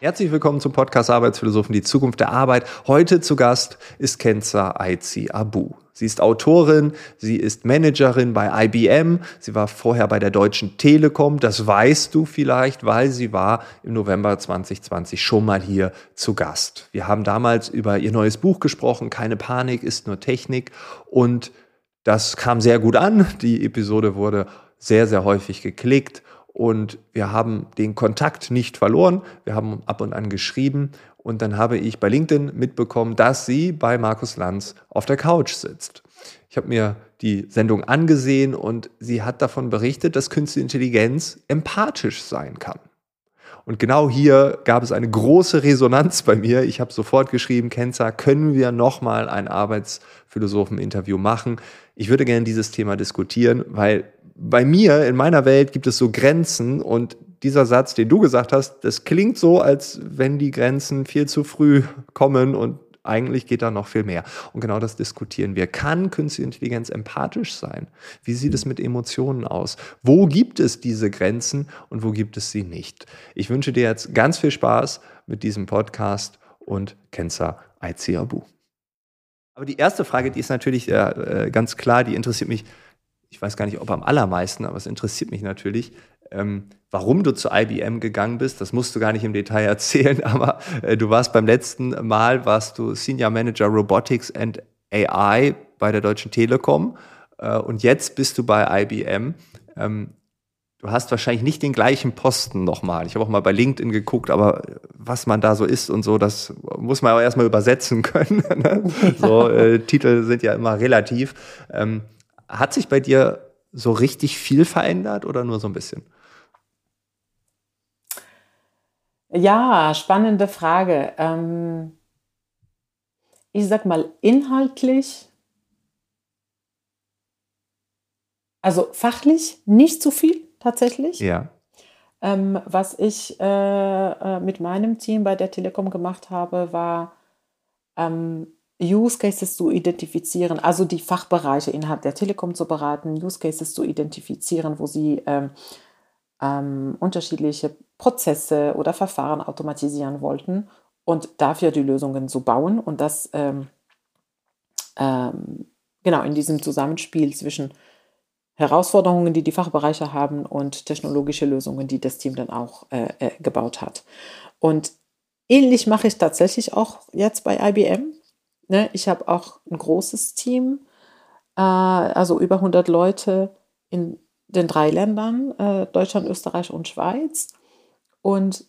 Herzlich willkommen zum Podcast Arbeitsphilosophen, die Zukunft der Arbeit. Heute zu Gast ist Kenza Aizi Abu. Sie ist Autorin, sie ist Managerin bei IBM, sie war vorher bei der Deutschen Telekom, das weißt du vielleicht, weil sie war im November 2020 schon mal hier zu Gast. Wir haben damals über ihr neues Buch gesprochen, Keine Panik ist nur Technik und das kam sehr gut an. Die Episode wurde sehr, sehr häufig geklickt und wir haben den Kontakt nicht verloren. Wir haben ab und an geschrieben und dann habe ich bei LinkedIn mitbekommen, dass sie bei Markus Lanz auf der Couch sitzt. Ich habe mir die Sendung angesehen und sie hat davon berichtet, dass Künstliche Intelligenz empathisch sein kann. Und genau hier gab es eine große Resonanz bei mir. Ich habe sofort geschrieben, Kenza, können wir nochmal ein Arbeitsphilosophen-Interview machen? Ich würde gerne dieses Thema diskutieren, weil bei mir, in meiner Welt, gibt es so Grenzen und dieser Satz, den du gesagt hast, das klingt so, als wenn die Grenzen viel zu früh kommen und eigentlich geht da noch viel mehr. Und genau das diskutieren wir. Kann künstliche Intelligenz empathisch sein? Wie sieht es mit Emotionen aus? Wo gibt es diese Grenzen und wo gibt es sie nicht? Ich wünsche dir jetzt ganz viel Spaß mit diesem Podcast und Kenza Aiziabu. Aber die erste Frage, die ist natürlich äh, ganz klar, die interessiert mich ich weiß gar nicht, ob am allermeisten, aber es interessiert mich natürlich, ähm, warum du zu IBM gegangen bist. Das musst du gar nicht im Detail erzählen, aber äh, du warst beim letzten Mal, warst du Senior Manager Robotics and AI bei der Deutschen Telekom äh, und jetzt bist du bei IBM. Ähm, du hast wahrscheinlich nicht den gleichen Posten nochmal. Ich habe auch mal bei LinkedIn geguckt, aber was man da so ist und so, das muss man auch erstmal übersetzen können. Ne? so äh, Titel sind ja immer relativ. Ähm, hat sich bei dir so richtig viel verändert oder nur so ein bisschen? Ja, spannende Frage. Ähm, ich sag mal inhaltlich, also fachlich nicht zu viel tatsächlich. Ja. Ähm, was ich äh, äh mit meinem Team bei der Telekom gemacht habe, war ähm, Use Cases zu identifizieren, also die Fachbereiche innerhalb der Telekom zu beraten, Use Cases zu identifizieren, wo sie ähm, ähm, unterschiedliche Prozesse oder Verfahren automatisieren wollten und dafür die Lösungen zu bauen und das ähm, ähm genau in diesem Zusammenspiel zwischen Herausforderungen, die die Fachbereiche haben und technologische Lösungen, die das Team dann auch äh, äh, gebaut hat. Und ähnlich mache ich tatsächlich auch jetzt bei IBM. Ne, ich habe auch ein großes Team, äh, also über 100 Leute in den drei Ländern, äh, Deutschland, Österreich und Schweiz. Und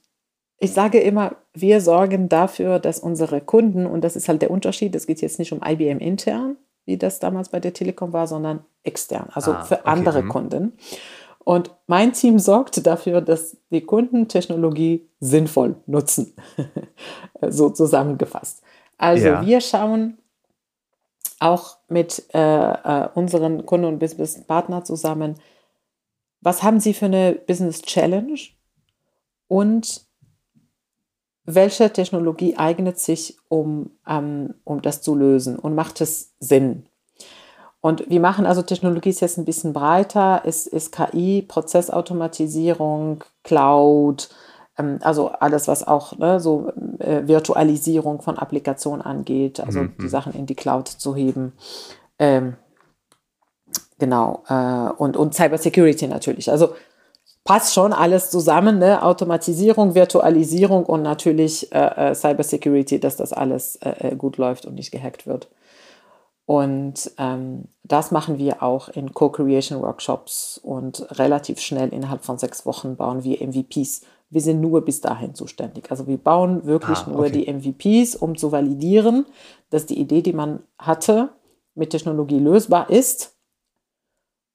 ich sage immer, wir sorgen dafür, dass unsere Kunden, und das ist halt der Unterschied, es geht jetzt nicht um IBM intern, wie das damals bei der Telekom war, sondern extern, also ah, für andere okay. Mhm. Kunden. Und mein Team sorgt dafür, dass die Kunden Technologie sinnvoll nutzen, so zusammengefasst. Also ja. wir schauen auch mit äh, äh, unseren Kunden und Business-Partnern zusammen, was haben sie für eine Business Challenge und welche Technologie eignet sich, um, ähm, um das zu lösen und macht es Sinn? Und wir machen also Technologie ist jetzt ein bisschen breiter, ist, ist KI, Prozessautomatisierung, Cloud, ähm, also alles, was auch ne, so äh, Virtualisierung von Applikationen angeht, also mhm. die Sachen in die Cloud zu heben. Ähm, genau. Äh, und, und Cybersecurity natürlich. Also passt schon alles zusammen, ne? Automatisierung, Virtualisierung und natürlich äh, äh Cybersecurity, dass das alles äh, äh, gut läuft und nicht gehackt wird. Und ähm, das machen wir auch in Co-Creation-Workshops und relativ schnell innerhalb von sechs Wochen bauen wir MVPs wir sind nur bis dahin zuständig. Also wir bauen wirklich ah, okay. nur die MVPs, um zu validieren, dass die Idee, die man hatte, mit Technologie lösbar ist.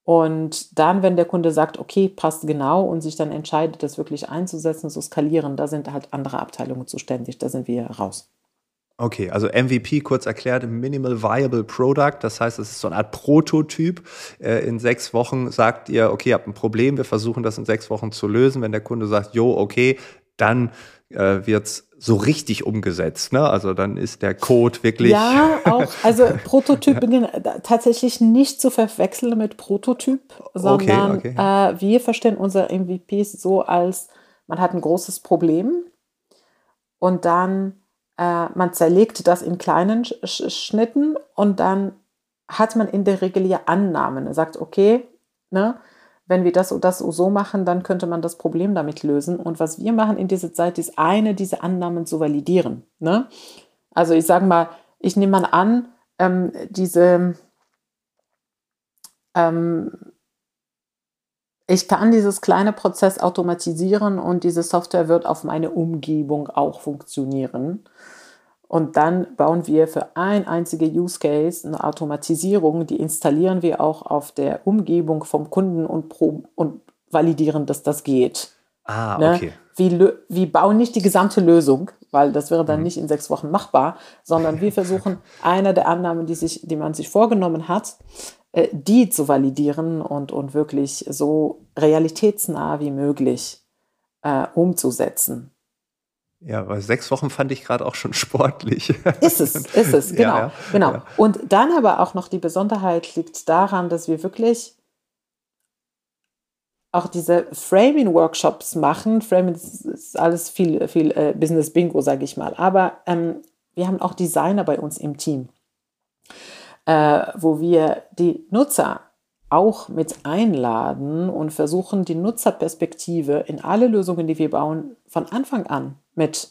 Und dann, wenn der Kunde sagt, okay, passt genau und sich dann entscheidet, das wirklich einzusetzen, zu skalieren, da sind halt andere Abteilungen zuständig, da sind wir raus. Okay, also MVP kurz erklärt, Minimal Viable Product. Das heißt, es ist so eine Art Prototyp. Äh, in sechs Wochen sagt ihr, okay, ihr habt ein Problem, wir versuchen das in sechs Wochen zu lösen. Wenn der Kunde sagt, jo, okay, dann äh, wird's so richtig umgesetzt. Ne? Also dann ist der Code wirklich. Ja, auch. Also Prototypen äh, tatsächlich nicht zu verwechseln mit Prototyp, sondern okay, okay. Äh, wir verstehen unsere MVPs so als, man hat ein großes Problem und dann äh, man zerlegt das in kleinen Sch Schnitten und dann hat man in der Regel ja Annahmen. Er sagt, okay, ne, wenn wir das und das so machen, dann könnte man das Problem damit lösen. Und was wir machen in dieser Zeit, ist eine diese Annahmen zu validieren. Ne? Also ich sage mal, ich nehme mal an, ähm, diese, ähm, ich kann dieses kleine Prozess automatisieren und diese Software wird auf meine Umgebung auch funktionieren. Und dann bauen wir für ein einzige Use Case eine Automatisierung, die installieren wir auch auf der Umgebung vom Kunden und, und validieren, dass das geht. Ah, ne? okay. Wir, wir bauen nicht die gesamte Lösung, weil das wäre dann mhm. nicht in sechs Wochen machbar, sondern wir versuchen, eine der Annahmen, die, sich, die man sich vorgenommen hat, äh, die zu validieren und, und wirklich so realitätsnah wie möglich äh, umzusetzen. Ja, weil sechs Wochen fand ich gerade auch schon sportlich. Ist es, ist es, genau. Ja, ja, genau. Ja. Und dann aber auch noch die Besonderheit liegt daran, dass wir wirklich auch diese Framing-Workshops machen. Framing ist alles viel, viel äh, Business-Bingo, sage ich mal. Aber ähm, wir haben auch Designer bei uns im Team, äh, wo wir die Nutzer auch mit einladen und versuchen, die Nutzerperspektive in alle Lösungen, die wir bauen, von Anfang an mit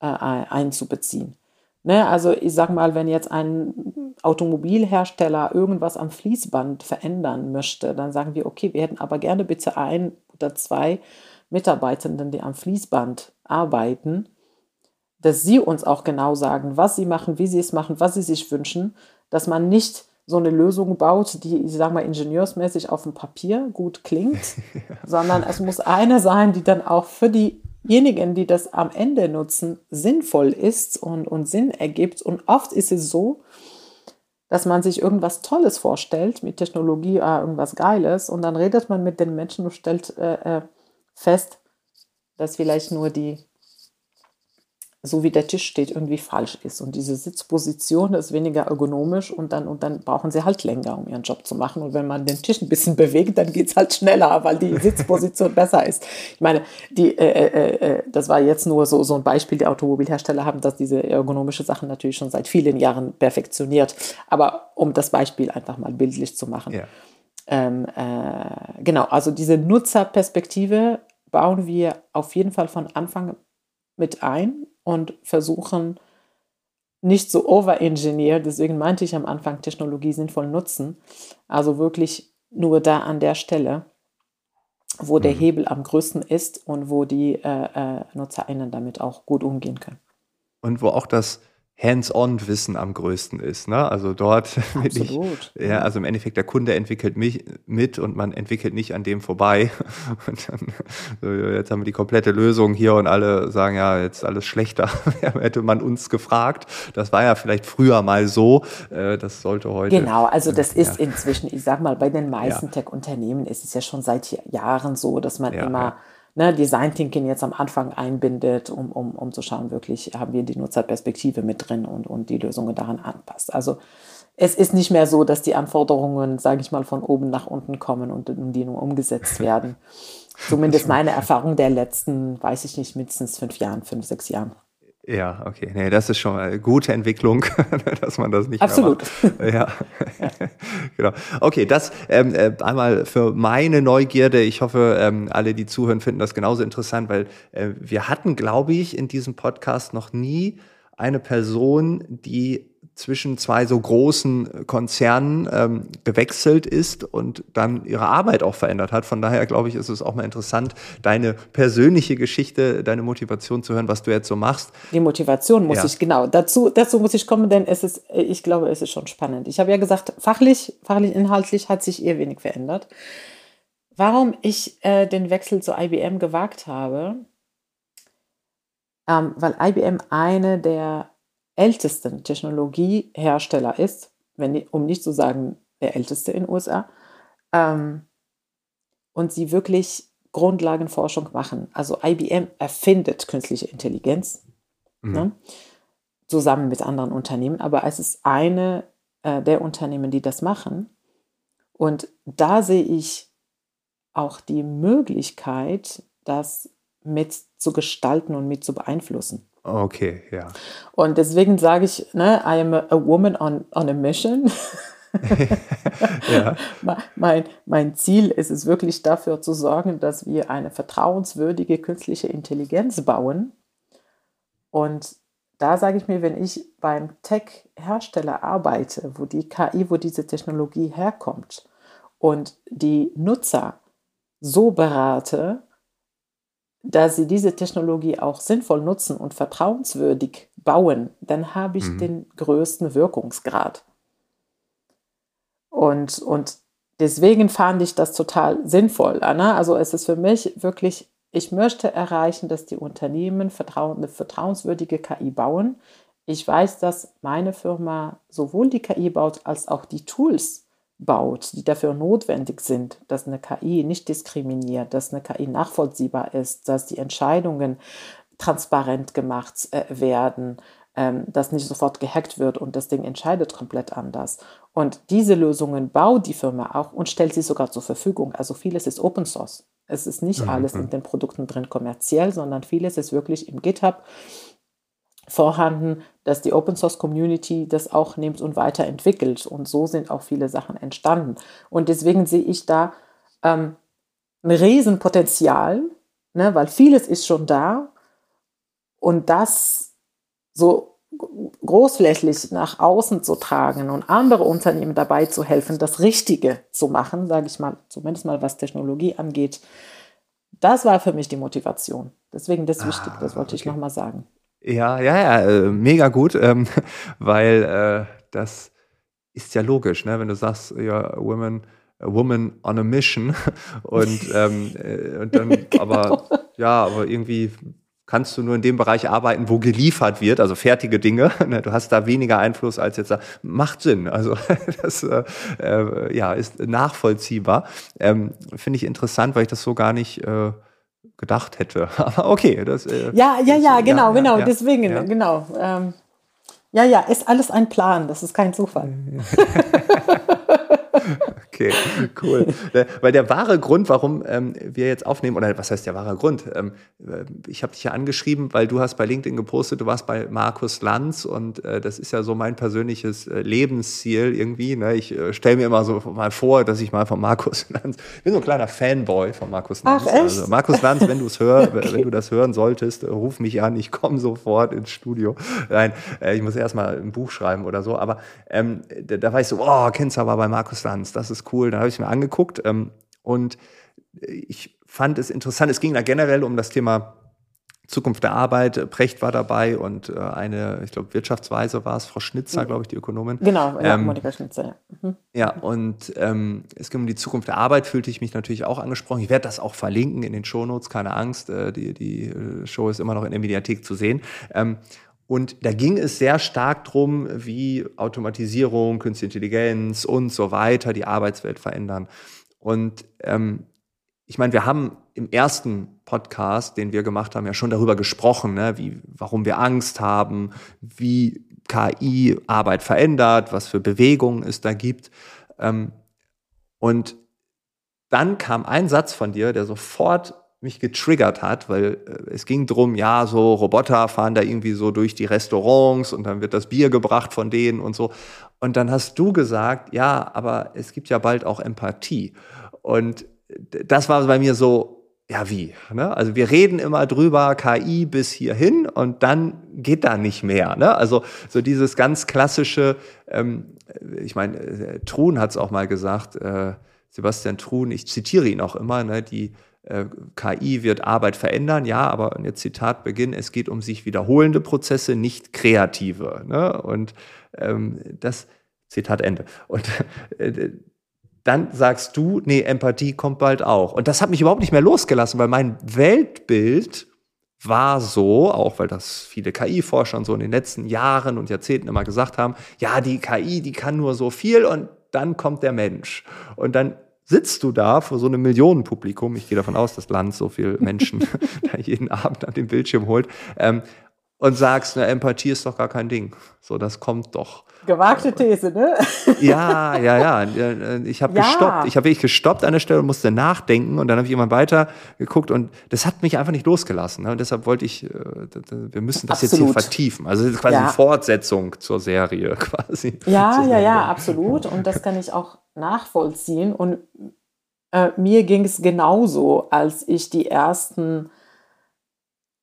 äh, einzubeziehen. Ne, also ich sage mal, wenn jetzt ein Automobilhersteller irgendwas am Fließband verändern möchte, dann sagen wir, okay, wir hätten aber gerne bitte ein oder zwei Mitarbeitenden, die am Fließband arbeiten, dass sie uns auch genau sagen, was sie machen, wie sie es machen, was sie sich wünschen, dass man nicht so eine Lösung baut, die, ich sage mal, ingenieursmäßig auf dem Papier gut klingt, sondern es muss eine sein, die dann auch für diejenigen, die das am Ende nutzen, sinnvoll ist und, und Sinn ergibt. Und oft ist es so, dass man sich irgendwas Tolles vorstellt, mit Technologie äh, irgendwas Geiles, und dann redet man mit den Menschen und stellt äh, äh fest, dass vielleicht nur die so wie der Tisch steht, irgendwie falsch ist. Und diese Sitzposition ist weniger ergonomisch und dann, und dann brauchen sie halt länger, um ihren Job zu machen. Und wenn man den Tisch ein bisschen bewegt, dann geht es halt schneller, weil die Sitzposition besser ist. Ich meine, die, äh, äh, äh, das war jetzt nur so, so ein Beispiel. Die Automobilhersteller haben das, diese ergonomische Sachen natürlich schon seit vielen Jahren perfektioniert. Aber um das Beispiel einfach mal bildlich zu machen. Ja. Ähm, äh, genau, also diese Nutzerperspektive bauen wir auf jeden Fall von Anfang mit ein und versuchen nicht so overengineert, deswegen meinte ich am Anfang Technologie sinnvoll nutzen, also wirklich nur da an der Stelle, wo der mhm. Hebel am größten ist und wo die äh, äh, NutzerInnen damit auch gut umgehen können. Und wo auch das Hands-on-Wissen am größten ist. Ne? Also dort Absolut. Ich, ja, also im Endeffekt der Kunde entwickelt mich mit und man entwickelt nicht an dem vorbei. Und dann, so, jetzt haben wir die komplette Lösung hier und alle sagen, ja, jetzt alles schlechter. Hätte man uns gefragt. Das war ja vielleicht früher mal so. Äh, das sollte heute. Genau, also das ist ja. inzwischen, ich sag mal, bei den meisten ja. Tech-Unternehmen ist es ja schon seit Jahren so, dass man ja, immer ne, Design Thinking jetzt am Anfang einbindet, um, um, um zu schauen, wirklich haben wir die Nutzerperspektive mit drin und, und die Lösungen daran anpasst. Also es ist nicht mehr so, dass die Anforderungen, sage ich mal, von oben nach unten kommen und, und die nur umgesetzt werden. Zumindest meine Erfahrung der letzten, weiß ich nicht, mindestens fünf Jahren, fünf, sechs Jahren. Ja, okay. Nee, das ist schon eine gute Entwicklung, dass man das nicht Absolut. mehr macht. Ja. ja. genau. Okay, das ähm, äh, einmal für meine Neugierde. Ich hoffe, ähm, alle, die zuhören, finden das genauso interessant, weil äh, wir hatten, glaube ich, in diesem Podcast noch nie eine Person, die zwischen zwei so großen Konzernen ähm, gewechselt ist und dann ihre Arbeit auch verändert hat. Von daher glaube ich, ist es auch mal interessant, deine persönliche Geschichte, deine Motivation zu hören, was du jetzt so machst. Die Motivation muss ja. ich, genau, dazu, dazu muss ich kommen, denn es ist, ich glaube, es ist schon spannend. Ich habe ja gesagt, fachlich, fachlich, inhaltlich hat sich eher wenig verändert. Warum ich äh, den Wechsel zu IBM gewagt habe, ähm, weil IBM eine der ältesten Technologiehersteller ist, wenn, um nicht zu sagen der älteste in den USA, ähm, und sie wirklich Grundlagenforschung machen. Also IBM erfindet künstliche Intelligenz mhm. ne, zusammen mit anderen Unternehmen, aber es ist eine äh, der Unternehmen, die das machen. Und da sehe ich auch die Möglichkeit, das mit zu gestalten und mit zu beeinflussen. Okay, ja. Und deswegen sage ich, ne, I am a, woman on, on a mission. ja. mein, mein Ziel ist es wirklich dafür zu sorgen, dass wir eine vertrauenswürdige künstliche Intelligenz bauen. Und da sage ich mir, wenn ich beim Tech-Hersteller arbeite, wo die KI, wo diese Technologie herkommt und die Nutzer so berate, dass sie diese Technologie auch sinnvoll nutzen und vertrauenswürdig bauen, dann habe ich mhm. den größten Wirkungsgrad. Und, und deswegen fand ich das total sinnvoll. Anna. Also es ist für mich wirklich, ich möchte erreichen, dass die Unternehmen vertrauen, eine vertrauenswürdige KI bauen. Ich weiß, dass meine Firma sowohl die KI baut als auch die Tools baut, die dafür notwendig sind, dass eine KI nicht diskriminiert, dass eine KI nachvollziehbar ist, dass die Entscheidungen transparent gemacht äh, werden, ähm, dass nicht sofort gehackt wird und das Ding entscheidet komplett anders. Und diese Lösungen baut die Firma auch und stellt sie sogar zur Verfügung. Also vieles ist Open Source. Es ist nicht mhm. alles in den Produkten drin kommerziell, sondern vieles ist wirklich im GitHub vorhanden, dass die Open Source Community das auch nimmt und weiterentwickelt. Und so sind auch viele Sachen entstanden. Und deswegen sehe ich da ähm, ein Riesenpotenzial, ne, weil vieles ist schon da. Und das so großflächig nach außen zu tragen und andere Unternehmen dabei zu helfen, das Richtige zu machen, sage ich mal, zumindest mal was Technologie angeht, das war für mich die Motivation. Deswegen das ah, wichtig, das wollte okay. ich nochmal sagen. Ja, ja, ja, äh, mega gut, ähm, weil äh, das ist ja logisch, ne? wenn du sagst, ja, Women, a woman on a mission und, ähm, äh, und dann, genau. aber ja, aber irgendwie kannst du nur in dem Bereich arbeiten, wo geliefert wird, also fertige Dinge. Ne? Du hast da weniger Einfluss als jetzt da. Macht Sinn. Also das äh, äh, ja, ist nachvollziehbar. Ähm, Finde ich interessant, weil ich das so gar nicht äh, gedacht hätte. Aber okay, das. Äh, ja, ja, ja, genau, ja, genau. Ja, deswegen, ja. genau. Ähm, ja, ja, ist alles ein Plan. Das ist kein Zufall. Okay, cool. Äh, weil der wahre Grund, warum ähm, wir jetzt aufnehmen, oder was heißt der wahre Grund? Ähm, äh, ich habe dich ja angeschrieben, weil du hast bei LinkedIn gepostet, du warst bei Markus Lanz und äh, das ist ja so mein persönliches äh, Lebensziel irgendwie. Ne? Ich äh, stelle mir immer so mal vor, dass ich mal von Markus Lanz, ich bin so ein kleiner Fanboy von Markus Lanz. Ach, echt? Also Markus Lanz, wenn du es hörst, okay. wenn du das hören solltest, äh, ruf mich an, ich komme sofort ins Studio. Nein, ich muss erst mal ein Buch schreiben oder so, aber ähm, da, da war ich so, oh, Kenzer war bei Markus Lanz, das ist cool. Dann habe ich es mir angeguckt ähm, und ich fand es interessant. Es ging da generell um das Thema Zukunft der Arbeit. Precht war dabei und äh, eine, ich glaube, Wirtschaftsweise war es, Frau Schnitzer, glaube ich, die Ökonomin. Genau, ja, ähm, Monika Schnitzer, ja. Mhm. Ja, und ähm, es ging um die Zukunft der Arbeit, fühlte ich mich natürlich auch angesprochen. Ich werde das auch verlinken in den Shownotes, keine Angst. Äh, die, die äh, Show ist immer noch in der Mediathek zu sehen. Ähm, und da ging es sehr stark drum, wie Automatisierung, Künstliche Intelligenz und so weiter die Arbeitswelt verändern. Und ähm, ich meine, wir haben im ersten Podcast, den wir gemacht haben, ja schon darüber gesprochen, ne, wie, warum wir Angst haben, wie KI Arbeit verändert, was für Bewegungen es da gibt. Ähm, und dann kam ein Satz von dir, der sofort mich getriggert hat, weil äh, es ging drum, ja, so Roboter fahren da irgendwie so durch die Restaurants und dann wird das Bier gebracht von denen und so. Und dann hast du gesagt, ja, aber es gibt ja bald auch Empathie. Und das war bei mir so, ja, wie? Ne? Also wir reden immer drüber, KI bis hierhin und dann geht da nicht mehr. Ne? Also so dieses ganz klassische, ähm, ich meine, äh, Truhn hat es auch mal gesagt, äh, Sebastian Truhn, ich zitiere ihn auch immer, ne, die KI wird Arbeit verändern, ja, aber jetzt Zitat Beginn, es geht um sich wiederholende Prozesse, nicht kreative. Ne? Und ähm, das, Zitat Ende. Und äh, dann sagst du, nee, Empathie kommt bald auch. Und das hat mich überhaupt nicht mehr losgelassen, weil mein Weltbild war so, auch weil das viele KI-Forscher so in den letzten Jahren und Jahrzehnten immer gesagt haben, ja, die KI, die kann nur so viel und dann kommt der Mensch. Und dann sitzt du da vor so einem Millionenpublikum, ich gehe davon aus, dass Land so viele Menschen da jeden Abend an den Bildschirm holt, ähm, und sagst, na, Empathie ist doch gar kein Ding. So, das kommt doch. Gewagte These, ne? Ja, ja, ja. Ich habe ja. gestoppt. Ich habe wirklich gestoppt an der Stelle und musste nachdenken und dann habe ich immer weiter geguckt und das hat mich einfach nicht losgelassen. Ne? Und deshalb wollte ich, äh, wir müssen das absolut. jetzt hier vertiefen. Also quasi ja. eine Fortsetzung zur Serie quasi. Ja, ja, ja, absolut. Und das kann ich auch nachvollziehen. Und äh, mir ging es genauso, als ich die ersten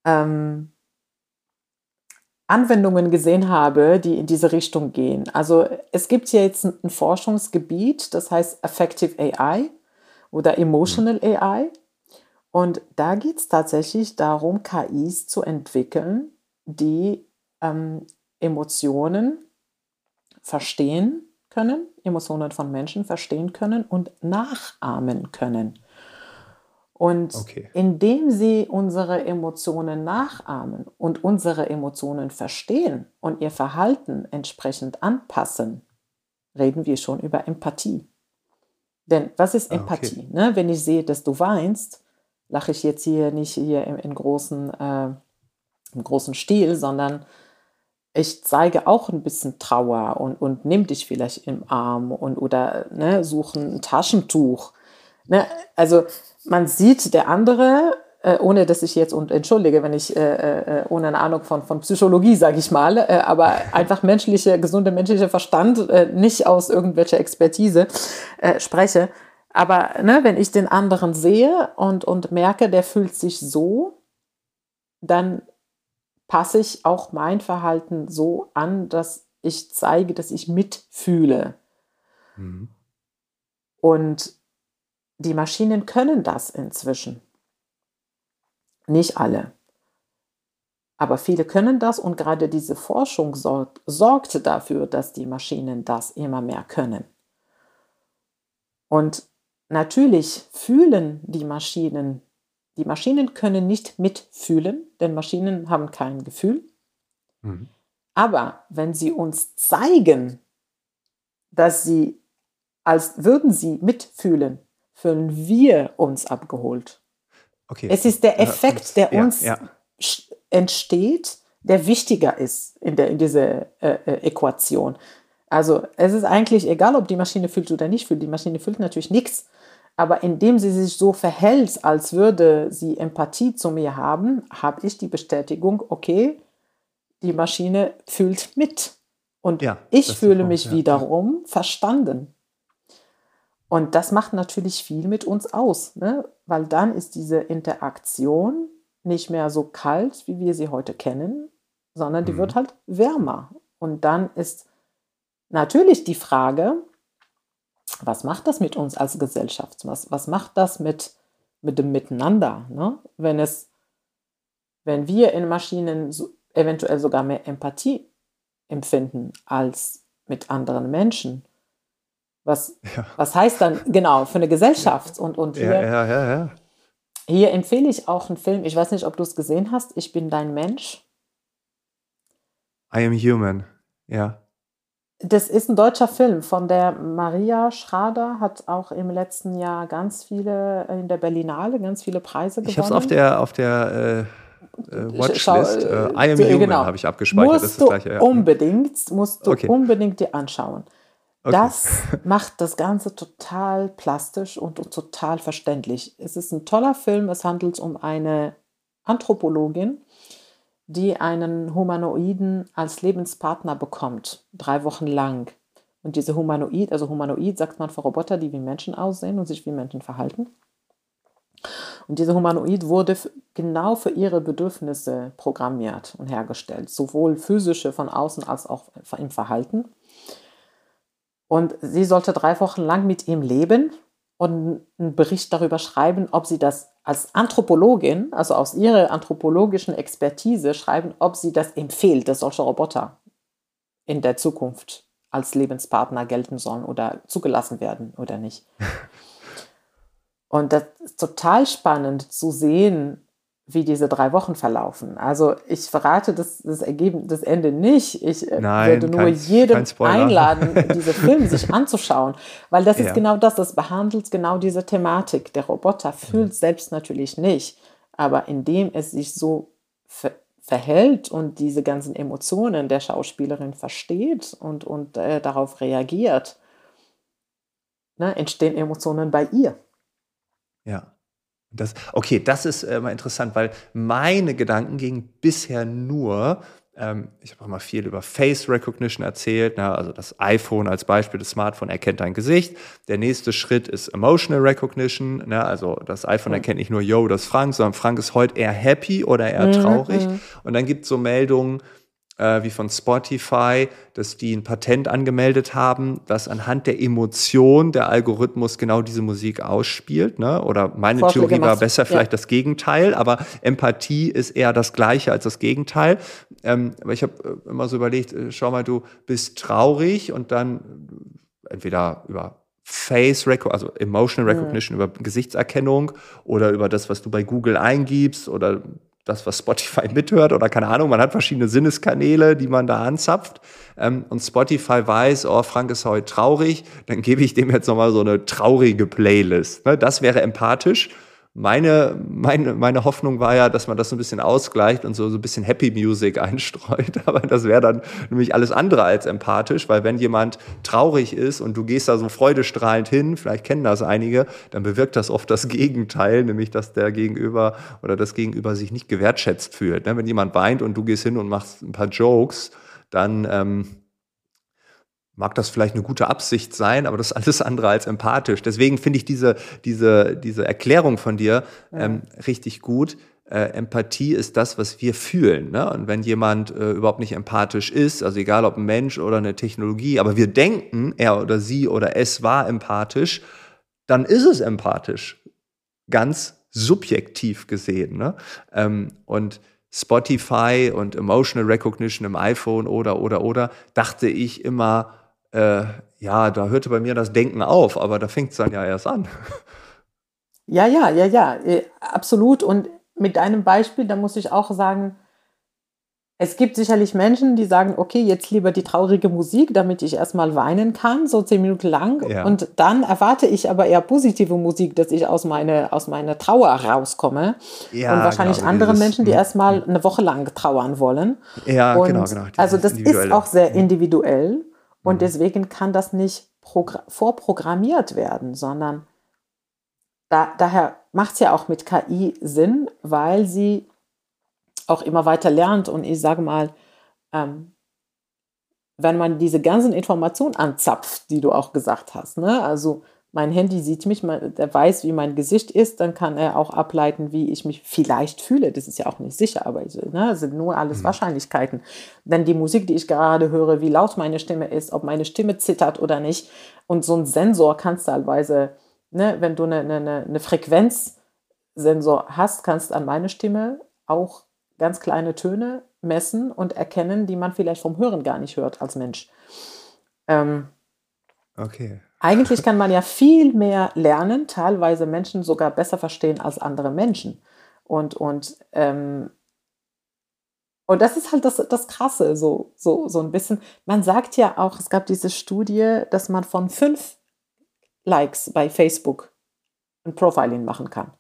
ähm, Anwendungen gesehen habe, die in diese Richtung gehen. Also es gibt hier jetzt ein Forschungsgebiet, das heißt Affective AI oder Emotional mhm. AI. Und da geht es tatsächlich darum, KIs zu entwickeln, die ähm, Emotionen verstehen können, Emotionen von Menschen verstehen können und nachahmen können. Und okay. indem sie unsere Emotionen nachahmen und unsere Emotionen verstehen und ihr Verhalten entsprechend anpassen, reden wir schon über Empathie. Denn was ist ah, Empathie? Okay. Ne? Wenn ich sehe, dass du weinst, lache ich jetzt hier nicht hier im, in großen, äh, im großen Stil, sondern ich zeige auch ein bisschen Trauer und, und nimm dich vielleicht im Arm und oder ne, suche ein Taschentuch. Ne? Also man sieht der andere, äh, ohne dass ich jetzt und entschuldige, wenn ich äh, äh, ohne eine Ahnung von, von Psychologie, sage ich mal, äh, aber einfach menschliche, gesunde menschliche Verstand, äh, nicht aus irgendwelcher Expertise äh, spreche. Aber ne, wenn ich den anderen sehe und, und merke, der fühlt sich so, dann passe ich auch mein Verhalten so an, dass ich zeige, dass ich mitfühle. Mhm. Und die Maschinen können das inzwischen. Nicht alle. Aber viele können das und gerade diese Forschung sorgt, sorgt dafür, dass die Maschinen das immer mehr können. Und natürlich fühlen die Maschinen, die Maschinen können nicht mitfühlen, denn Maschinen haben kein Gefühl. Mhm. Aber wenn sie uns zeigen, dass sie, als würden sie mitfühlen, fühlen wir uns abgeholt. Okay. Es ist der Effekt, der uns ja, ja. entsteht, der wichtiger ist in, der, in dieser äh, äh, Äquation. Also es ist eigentlich egal, ob die Maschine fühlt oder nicht fühlt. Die Maschine fühlt natürlich nichts. Aber indem sie sich so verhält, als würde sie Empathie zu mir haben, habe ich die Bestätigung, okay, die Maschine fühlt mit. Und ja, ich fühle mich ja, wiederum verstanden. Und das macht natürlich viel mit uns aus, ne? weil dann ist diese Interaktion nicht mehr so kalt, wie wir sie heute kennen, sondern die mhm. wird halt wärmer. Und dann ist natürlich die Frage, was macht das mit uns als Gesellschaft? Was, was macht das mit, mit dem Miteinander? Ne? Wenn, es, wenn wir in Maschinen so, eventuell sogar mehr Empathie empfinden als mit anderen Menschen, was, ja. was heißt dann genau für eine Gesellschaft? Und, und hier, ja, ja, ja, hier empfehle ich auch einen Film, ich weiß nicht, ob du es gesehen hast, Ich bin dein Mensch. I am human, ja. Das ist ein deutscher Film von der Maria Schrader, hat auch im letzten Jahr ganz viele, in der Berlinale, ganz viele Preise gewonnen. Ich habe es auf der, auf der äh, äh Watchlist, äh, I am human genau. habe ich abgespeichert. Musst das ist das gleiche, ja. unbedingt, musst du okay. unbedingt dir anschauen. Okay. Das macht das Ganze total plastisch und, und, total verständlich. Es ist ein toller Film. Es handelt um eine Anthropologin, die einen Humanoiden als Lebenspartner bekommt, drei Wochen lang. Und diese Humanoid, also Humanoid sagt man für Roboter, die wie Menschen aussehen und sich wie Menschen verhalten. Und diese Humanoid wurde genau für ihre Bedürfnisse programmiert und hergestellt, sowohl physische von außen als auch im Verhalten. Und sie sollte drei Wochen lang mit ihm leben und einen Bericht darüber schreiben, ob sie das als Anthropologin, also aus ihrer anthropologischen Expertise schreiben, ob sie das empfiehlt, dass solche Roboter in der Zukunft als Lebenspartner gelten sollen oder zugelassen werden oder nicht. Und das ist total spannend zu sehen, wie diese drei Wochen verlaufen. Also ich verrate das, das Ergebnis, das Ende nicht. Ich äh, Nein, würde nur kein, jeden kein einladen, diese Filme sich anzuschauen, weil das ja. ist genau das, das behandelt genau diese Thematik. Der Roboter fühlt mhm. selbst natürlich nicht, aber indem es sich so ver verhält und diese ganzen Emotionen der Schauspielerin versteht und, und äh, darauf reagiert, ne, entstehen Emotionen bei ihr. Ja. Das, okay, das ist äh, mal interessant, weil meine Gedanken gingen bisher nur, ähm, ich habe auch mal viel über Face Recognition erzählt, na, also das iPhone als Beispiel, das Smartphone erkennt dein Gesicht. Der nächste Schritt ist Emotional Recognition, na, also das iPhone mhm. erkennt nicht nur, yo, das ist Frank, sondern Frank ist heute eher happy oder eher mhm. traurig. Mhm. Und dann gibt es so Meldungen, äh, wie von Spotify, dass die ein Patent angemeldet haben, dass anhand der Emotion der Algorithmus genau diese Musik ausspielt. Ne? Oder meine Vorschläge Theorie war besser vielleicht ja. das Gegenteil, aber Empathie ist eher das Gleiche als das Gegenteil. Ähm, aber ich habe äh, immer so überlegt, äh, schau mal, du bist traurig und dann entweder über Face Recognition, also Emotional Recognition mhm. über Gesichtserkennung oder über das, was du bei Google eingibst oder das, was Spotify mithört oder keine Ahnung, man hat verschiedene Sinneskanäle, die man da anzapft. Ähm, und Spotify weiß, oh, Frank ist heute traurig, dann gebe ich dem jetzt nochmal so eine traurige Playlist. Ne? Das wäre empathisch. Meine, meine, meine Hoffnung war ja, dass man das so ein bisschen ausgleicht und so, so ein bisschen Happy Music einstreut. Aber das wäre dann nämlich alles andere als empathisch, weil wenn jemand traurig ist und du gehst da so freudestrahlend hin, vielleicht kennen das einige, dann bewirkt das oft das Gegenteil, nämlich dass der Gegenüber oder das Gegenüber sich nicht gewertschätzt fühlt. Ne? Wenn jemand weint und du gehst hin und machst ein paar Jokes, dann ähm, mag das vielleicht eine gute Absicht sein, aber das ist alles andere als empathisch. Deswegen finde ich diese, diese, diese Erklärung von dir ähm, richtig gut. Äh, Empathie ist das, was wir fühlen. Ne? Und wenn jemand äh, überhaupt nicht empathisch ist, also egal ob ein Mensch oder eine Technologie, aber wir denken, er oder sie oder es war empathisch, dann ist es empathisch. Ganz subjektiv gesehen. Ne? Ähm, und Spotify und Emotional Recognition im iPhone oder, oder, oder, dachte ich immer, äh, ja, da hörte bei mir das Denken auf, aber da fängt es dann ja erst an. Ja, ja, ja, ja, äh, absolut. Und mit deinem Beispiel, da muss ich auch sagen, es gibt sicherlich Menschen, die sagen, okay, jetzt lieber die traurige Musik, damit ich erstmal weinen kann, so zehn Minuten lang. Ja. Und dann erwarte ich aber eher positive Musik, dass ich aus, meine, aus meiner Trauer rauskomme. Ja, und wahrscheinlich genau, andere dieses, Menschen, die hm, erstmal hm. eine Woche lang trauern wollen. Ja, und genau, genau. Also das ist auch sehr hm. individuell. Und mhm. deswegen kann das nicht vorprogrammiert werden, sondern da, daher macht es ja auch mit KI Sinn, weil sie auch immer weiter lernt. Und ich sage mal, ähm, wenn man diese ganzen Informationen anzapft, die du auch gesagt hast, ne? also mein Handy sieht mich, der weiß, wie mein Gesicht ist, dann kann er auch ableiten, wie ich mich vielleicht fühle. Das ist ja auch nicht sicher, aber ne, das sind nur alles mhm. Wahrscheinlichkeiten. Denn die Musik, die ich gerade höre, wie laut meine Stimme ist, ob meine Stimme zittert oder nicht. Und so ein Sensor kannst du teilweise, ne, wenn du eine, eine, eine Frequenzsensor hast, kannst du an meine Stimme auch ganz kleine Töne messen und erkennen, die man vielleicht vom Hören gar nicht hört als Mensch. Ähm, okay. Eigentlich kann man ja viel mehr lernen, teilweise Menschen sogar besser verstehen als andere Menschen. Und, und, ähm, und das ist halt das, das Krasse, so, so, so ein bisschen. Man sagt ja auch, es gab diese Studie, dass man von fünf Likes bei Facebook ein Profiling machen kann.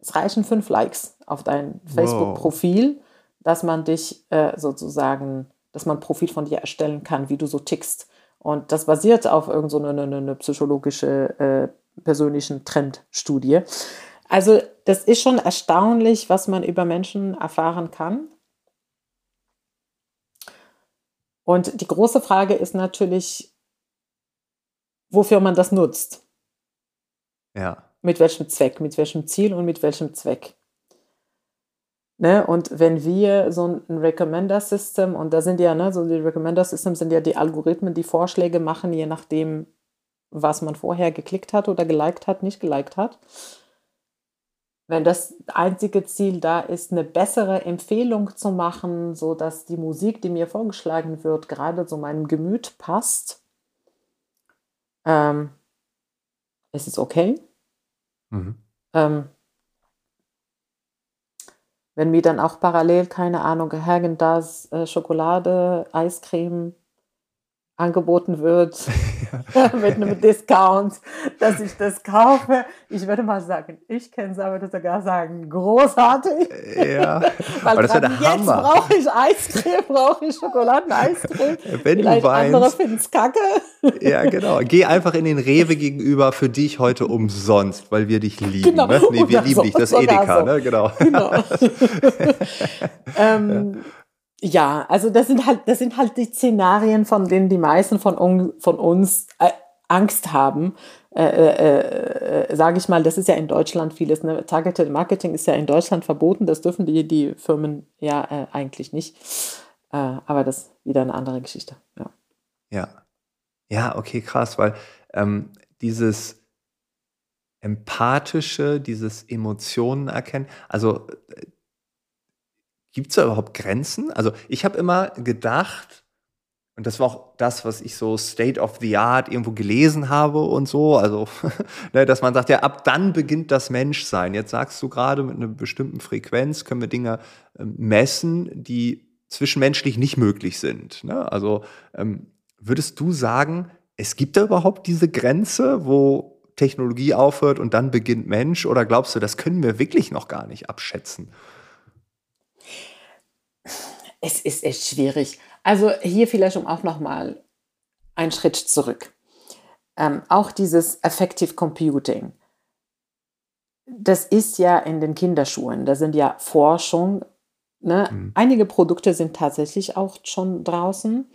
Es reichen fünf Likes auf dein Facebook-Profil, dass man dich äh, sozusagen, dass man ein Profil von dir erstellen kann, wie du so tickst. Und das basiert auf irgendeiner so eine, eine, psychologische äh, persönlichen Trendstudie. Also das ist schon erstaunlich, was man über Menschen erfahren kann. Und die große Frage ist natürlich, wofür man das nutzt. Ja. Mit welchem Zweck, mit welchem Ziel und mit welchem Zweck. Ne? Und wenn wir so ein Recommender-System, und da sind ja, ne, so die Recommender-Systems sind ja die Algorithmen, die Vorschläge machen, je nachdem, was man vorher geklickt hat oder geliked hat, nicht geliked hat. Wenn das einzige Ziel da ist, eine bessere Empfehlung zu machen, so dass die Musik, die mir vorgeschlagen wird, gerade zu meinem Gemüt passt, ähm, ist es okay. Mhm. Ähm, wenn mir dann auch parallel, keine Ahnung, Häagen-Dazs, äh, Schokolade, Eiscreme angeboten wird mit einem Discount, dass ich das kaufe. Ich würde mal sagen, ich kenne es, aber würde sogar sagen, großartig. Ja, Weil aber das der jetzt Hammer. brauche ich Eiscreme, brauche ich Schokoladeneiscreme. Wenn du Vielleicht andere weinst. finden es kacke. Ja, genau. Geh einfach in den Rewe gegenüber für dich heute umsonst, weil wir dich lieben. Genau. Ne? Nee, wir lieben so, dich, das Edeka, so. ne? Genau. Genau. ähm, ja, also das sind halt, das sind halt die Szenarien, von denen die meisten von, un, von uns äh, Angst haben. Äh, äh, äh, Sage ich mal, das ist ja in Deutschland vieles. Ne? Targeted Marketing ist ja in Deutschland verboten. Das dürfen die, die Firmen ja äh, eigentlich nicht. Äh, aber das ist wieder eine andere Geschichte. Ja. Ja. Ja, okay, krass, weil ähm, dieses empathische, dieses Emotionen erkennen, also äh, gibt es da überhaupt Grenzen? Also ich habe immer gedacht, und das war auch das, was ich so State of the Art irgendwo gelesen habe und so, also ne, dass man sagt, ja, ab dann beginnt das Menschsein. Jetzt sagst du gerade, mit einer bestimmten Frequenz können wir Dinge ähm, messen, die zwischenmenschlich nicht möglich sind. Ne? Also ähm, würdest du sagen, es gibt da überhaupt diese Grenze, wo Technologie aufhört und dann beginnt Mensch? Oder glaubst du, das können wir wirklich noch gar nicht abschätzen? Es ist echt schwierig. Also hier vielleicht um auch nochmal einen Schritt zurück. Ähm, auch dieses Effective Computing, das ist ja in den Kinderschuhen, da sind ja Forschung. Ne? Mhm. Einige Produkte sind tatsächlich auch schon draußen,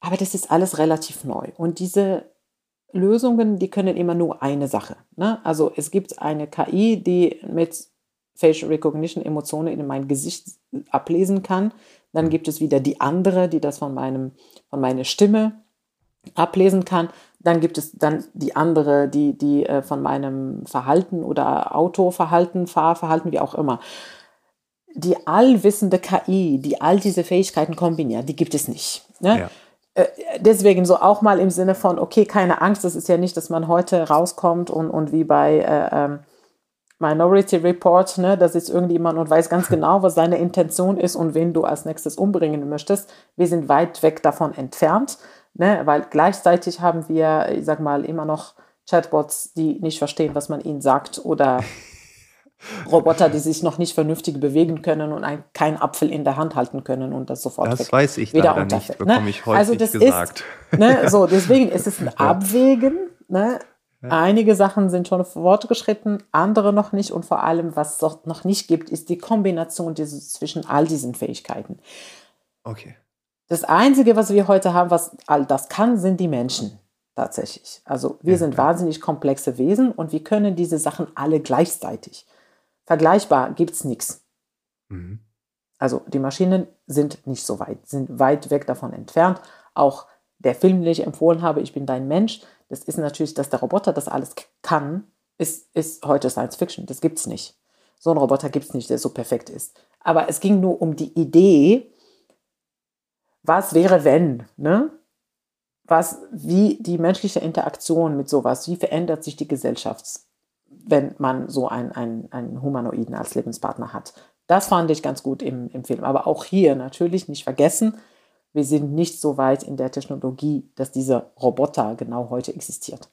aber das ist alles relativ neu. Und diese Lösungen, die können immer nur eine Sache. Ne? Also es gibt eine KI, die mit Facial Recognition Emotionen in mein Gesicht ablesen kann. Dann gibt es wieder die andere, die das von, meinem, von meiner Stimme ablesen kann. Dann gibt es dann die andere, die, die äh, von meinem Verhalten oder Autoverhalten, Fahrverhalten, wie auch immer. Die allwissende KI, die all diese Fähigkeiten kombiniert, die gibt es nicht. Ne? Ja. Äh, deswegen so auch mal im Sinne von, okay, keine Angst, das ist ja nicht, dass man heute rauskommt und, und wie bei äh, ähm, Minority Report, ne, da sitzt irgendjemand und weiß ganz genau, was seine Intention ist und wen du als nächstes umbringen möchtest. Wir sind weit weg davon entfernt, ne, weil gleichzeitig haben wir, ich sag mal, immer noch Chatbots, die nicht verstehen, was man ihnen sagt oder Roboter, die sich noch nicht vernünftig bewegen können und ein, keinen Apfel in der Hand halten können und das sofort Das weg, weiß ich wieder nicht, bekomme ne? ich häufig also das gesagt. Ist, ne, so, deswegen ist es ein Abwägen. Ne? Einige Sachen sind schon fortgeschritten, andere noch nicht. Und vor allem, was es noch nicht gibt, ist die Kombination dieses, zwischen all diesen Fähigkeiten. Okay. Das Einzige, was wir heute haben, was all das kann, sind die Menschen tatsächlich. Also wir Ja, sind ja. wahnsinnig komplexe Wesen und wir können diese Sachen alle gleichzeitig. Vergleichbar gibt es nichts. Mhm. Also die Maschinen sind nicht so weit, sind weit weg davon entfernt. Auch der Film, den ich empfohlen habe, Ich bin dein Mensch, das ist natürlich, dass der Roboter das alles kann, ist, ist heute Science Fiction. Das gibt es nicht. So einen Roboter gibt es nicht, der so perfekt ist. Aber es ging nur um die Idee, was wäre, wenn, ne? Was, wie die menschliche Interaktion mit sowas, wie verändert sich die Gesellschaft, wenn man so einen, einen, einen Humanoiden als Lebenspartner hat. Das fand ich ganz gut im, im Film. Aber auch hier natürlich nicht vergessen, wir sind nicht so weit in der Technologie, dass dieser Roboter genau heute existiert.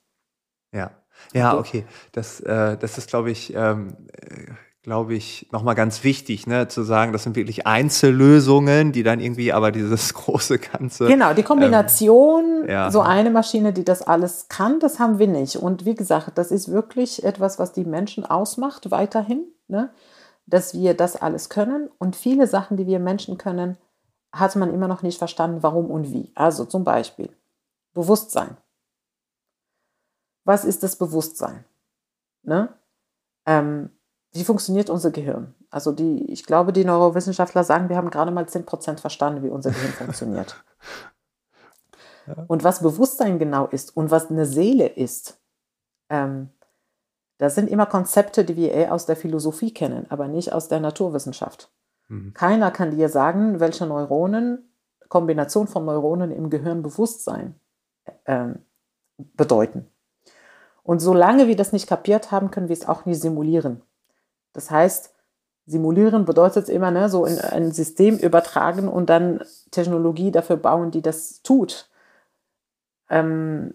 Ja, ja, Okay. okay. Das, äh, das ist, glaube ich, ähm, äh, glaube ich, nochmal ganz wichtig, ne, zu sagen, das sind wirklich Einzellösungen, die dann irgendwie aber dieses große Ganze. Genau, die Kombination, ja. so eine Maschine, die das alles kann, das haben wir nicht. Und wie gesagt, das ist wirklich etwas, was die Menschen ausmacht, weiterhin, ne? dass wir das alles können. Und viele Sachen, die wir Menschen können, hat man immer noch nicht verstanden, warum und wie. Also zum Beispiel Bewusstsein. Was ist das Bewusstsein? Ne? Ähm, wie funktioniert unser Gehirn? Also die, ich glaube, die Neurowissenschaftler sagen, wir haben gerade mal 10% verstanden, wie unser Gehirn funktioniert. Und was Bewusstsein genau ist und was eine Seele ist, ähm, das sind immer Konzepte, die wir eher aus der Philosophie kennen, aber nicht aus der Naturwissenschaft. Mhm. Keiner kann dir sagen, welche Neuronen, Kombination von Neuronen im Gehirn Bewusstsein ähm, bedeuten. Und solange wir das nicht kapiert haben, können wir es auch nicht simulieren. Das heißt, Simulieren bedeutet immer, ne, so in ein System übertragen und dann Technologie dafür bauen, die das tut. Ähm,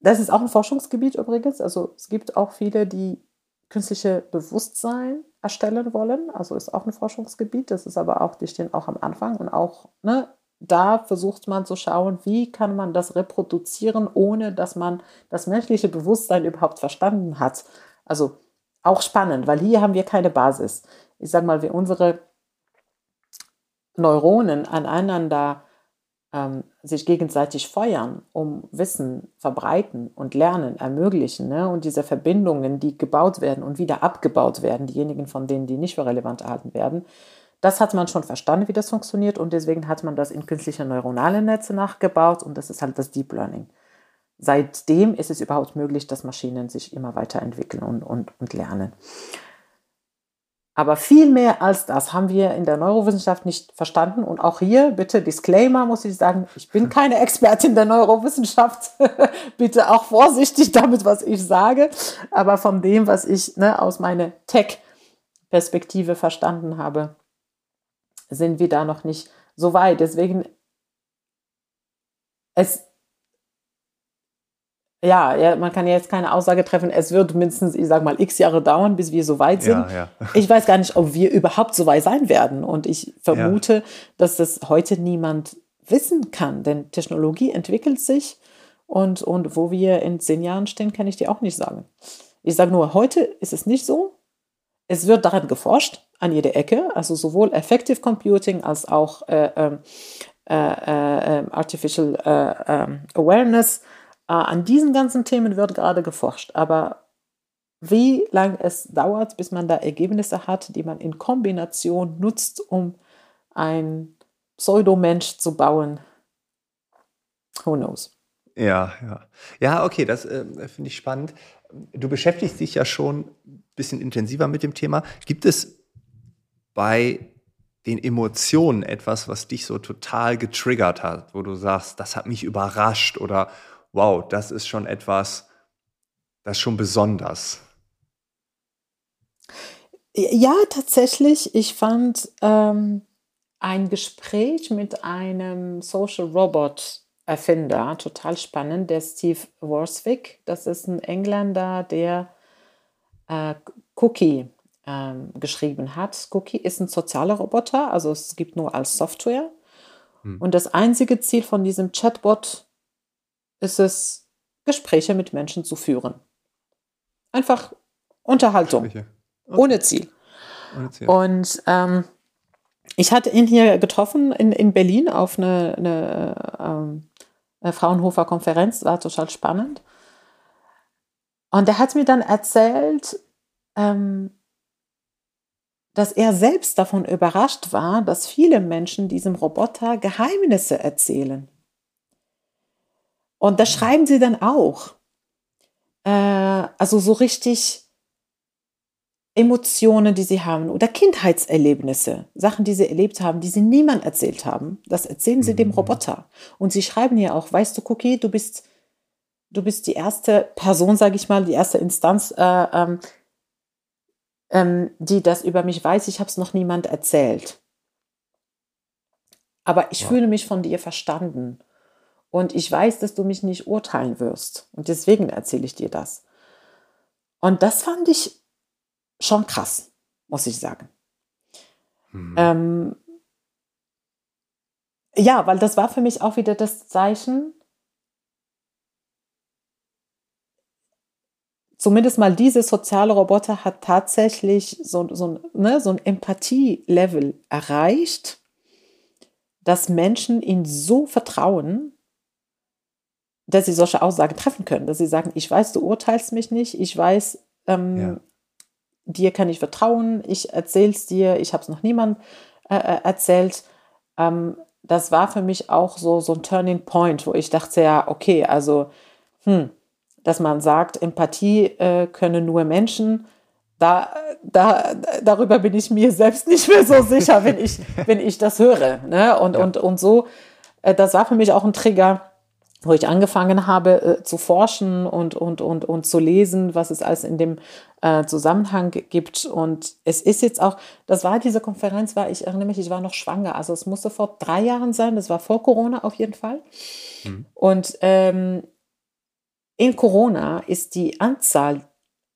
das ist auch ein Forschungsgebiet übrigens. Also es gibt auch viele, die künstliche Bewusstsein erstellen wollen. Also ist auch ein Forschungsgebiet. Das ist aber auch, die stehen auch am Anfang und auch ne, da versucht man zu schauen, wie kann man das reproduzieren, ohne dass man das menschliche Bewusstsein überhaupt verstanden hat. Also auch spannend, weil hier haben wir keine Basis. Ich sage mal, wie unsere Neuronen aneinander ähm, sich gegenseitig feuern, um Wissen verbreiten und Lernen ermöglichen. Ne? Und diese Verbindungen, die gebaut werden und wieder abgebaut werden, diejenigen von denen, die nicht für relevant erhalten werden, das hat man schon verstanden, wie das funktioniert und deswegen hat man das in künstliche neuronale Netze nachgebaut und das ist halt das Deep Learning seitdem ist es überhaupt möglich, dass Maschinen sich immer weiterentwickeln und, und, und lernen. Aber viel mehr als das haben wir in der Neurowissenschaft nicht verstanden. Und auch hier, bitte Disclaimer, muss ich sagen, ich bin keine Expertin der Neurowissenschaft. bitte auch vorsichtig damit, was ich sage. Aber von dem, was ich ne, aus meiner Tech-Perspektive verstanden habe, sind wir da noch nicht so weit. Deswegen, es ja, ja, man kann jetzt keine Aussage treffen, es wird mindestens, ich sag mal, x Jahre dauern, bis wir so weit sind. Ja, ja. Ich weiß gar nicht, ob wir überhaupt so weit sein werden. Und ich vermute, ja. dass das heute niemand wissen kann, denn Technologie entwickelt sich und, und wo wir in zehn Jahren stehen, kann ich dir auch nicht sagen. Ich sage nur, heute ist es nicht so. Es wird daran geforscht, an jeder Ecke, also sowohl Effective Computing als auch äh, ähm, äh, äh, Artificial äh, ähm, Awareness an diesen ganzen Themen wird gerade geforscht, aber wie lange es dauert, bis man da Ergebnisse hat, die man in Kombination nutzt, um ein Pseudomensch zu bauen, who knows? Ja, ja. Ja, okay, das äh, finde ich spannend. Du beschäftigst dich ja schon ein bisschen intensiver mit dem Thema. Gibt es bei den Emotionen etwas, was dich so total getriggert hat, wo du sagst, das hat mich überrascht oder wow, das ist schon etwas, das ist schon besonders. Ja, tatsächlich. Ich fand ähm, ein Gespräch mit einem Social Robot Erfinder total spannend, der Steve Warswick. Das ist ein Engländer, der äh, Cookie ähm, geschrieben hat. Cookie ist ein sozialer Roboter, also es gibt nur als Software. Hm. Und das einzige Ziel von diesem Chatbot ist es, Gespräche mit Menschen zu führen. Einfach Unterhaltung. Okay. Ohne, Ziel. ohne Ziel. Und ähm, ich hatte ihn hier getroffen in, in Berlin auf eine, eine, ähm, eine Fraunhofer-Konferenz, war total spannend. Und er hat mir dann erzählt, ähm, dass er selbst davon überrascht war, dass viele Menschen diesem Roboter Geheimnisse erzählen. Und das schreiben sie dann auch. Äh, also so richtig Emotionen, die sie haben oder Kindheitserlebnisse, Sachen, die sie erlebt haben, die sie niemand erzählt haben. Das erzählen sie mhm. dem Roboter. Und sie schreiben ja auch, weißt du, Cookie, du bist, du bist die erste Person, sage ich mal, die erste Instanz, äh, ähm, ähm, die das über mich weiß. Ich habe es noch niemand erzählt. Aber ich wow. fühle mich von dir verstanden. Und ich weiß, dass du mich nicht urteilen wirst. Und deswegen erzähle ich dir das. Und das fand ich schon krass, muss ich sagen. Mhm. Ähm, ja, weil das war für mich auch wieder das Zeichen, zumindest mal diese soziale Roboter hat tatsächlich so, so, ne, so ein Empathie-Level erreicht, dass Menschen ihn so vertrauen, dass sie solche Aussagen treffen können, dass sie sagen, ich weiß, du urteilst mich nicht, ich weiß, ähm, ja. dir kann ich vertrauen, ich erzähl's dir, ich habe es noch niemand äh, äh, erzählt. Ähm, das war für mich auch so, so ein Turning Point, wo ich dachte, ja, okay, also, hm, dass man sagt, Empathie äh, können nur Menschen, da, da, darüber bin ich mir selbst nicht mehr so sicher, wenn ich, wenn ich das höre. Ne? Und, ja. und, und so, äh, das war für mich auch ein Trigger, wo ich angefangen habe äh, zu forschen und, und, und, und zu lesen, was es alles in dem äh, Zusammenhang gibt. Und es ist jetzt auch, das war diese Konferenz, war, ich erinnere mich, ich war noch schwanger. Also es musste vor drei Jahren sein, das war vor Corona auf jeden Fall. Mhm. Und ähm, in Corona ist die Anzahl,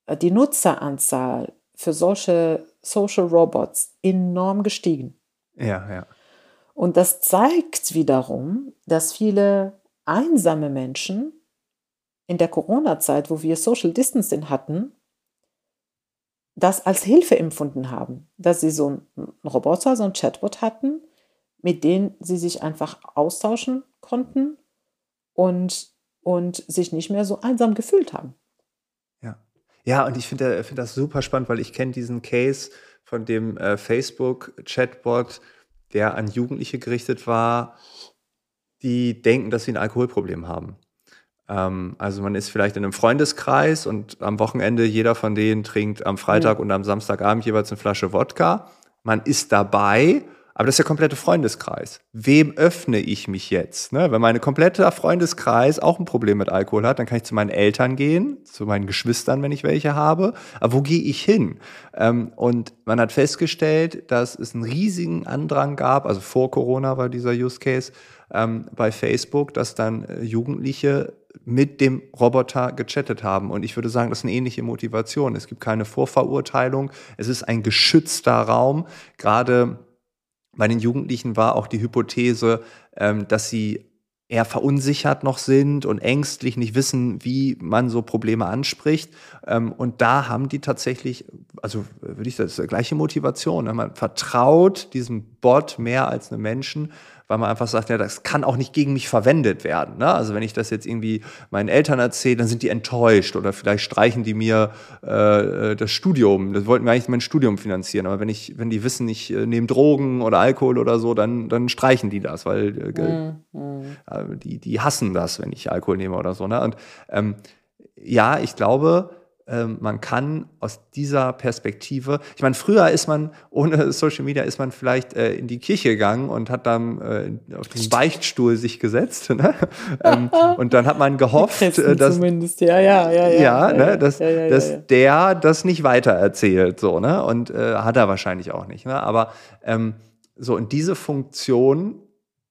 äh, die Nutzeranzahl für solche Social Robots enorm gestiegen. Ja, ja. Und das zeigt wiederum, dass viele einsame Menschen in der Corona-Zeit, wo wir Social Distancing hatten, das als Hilfe empfunden haben, dass sie so einen Roboter, so einen Chatbot hatten, mit dem sie sich einfach austauschen konnten und, und sich nicht mehr so einsam gefühlt haben. Ja, ja und ich finde find das super spannend, weil ich kenne diesen Case von dem äh, Facebook-Chatbot, der an Jugendliche gerichtet war, die denken, dass sie ein Alkoholproblem haben. Ähm, also man ist vielleicht in einem Freundeskreis und am Wochenende jeder von denen trinkt am Freitag mhm. und am Samstagabend jeweils eine Flasche Wodka. Man ist dabei aber das ist der komplette Freundeskreis. Wem öffne ich mich jetzt? Ne? Wenn mein kompletter Freundeskreis auch ein Problem mit Alkohol hat, dann kann ich zu meinen Eltern gehen, zu meinen Geschwistern, wenn ich welche habe. Aber wo gehe ich hin? Ähm, und man hat festgestellt, dass es einen riesigen Andrang gab, also vor Corona war dieser Use Case ähm, bei Facebook, dass dann äh, Jugendliche mit dem Roboter gechattet haben. Und ich würde sagen, das ist eine ähnliche Motivation. Es gibt keine Vorverurteilung. Es ist ein geschützter Raum. Gerade bei den Jugendlichen war auch die Hypothese, ähm, dass sie eher verunsichert noch sind und ängstlich, nicht wissen, wie man so Probleme anspricht. Ähm, und da haben die tatsächlich, also würde ich sagen, das ist die gleiche Motivation. Ne? Man vertraut diesem Bot mehr als einem Menschen weil man einfach sagt, ja, das kann auch nicht gegen mich verwendet werden. Ne? Also wenn ich das jetzt irgendwie meinen Eltern erzähle, dann sind die enttäuscht oder vielleicht streichen die mir äh, das Studium. Das wollten wir eigentlich mein Studium finanzieren, aber wenn ich, wenn die wissen, ich äh, nehme Drogen oder Alkohol oder so, dann, dann streichen die das, weil äh, mhm. äh, die, die hassen das, wenn ich Alkohol nehme oder so. Ne? Und ähm, ja, ich glaube, man kann aus dieser Perspektive, ich meine, früher ist man ohne Social Media ist man vielleicht äh, in die Kirche gegangen und hat dann äh, auf den Beichtstuhl sich gesetzt, ne? ähm, und dann hat man gehofft, äh, dass zumindest, ja, ja, ja, ja, ja, ne? dass, ja, ja, dass der das nicht weiter erzählt, so, ne? Und äh, hat er wahrscheinlich auch nicht, ne? Aber ähm, so und diese Funktion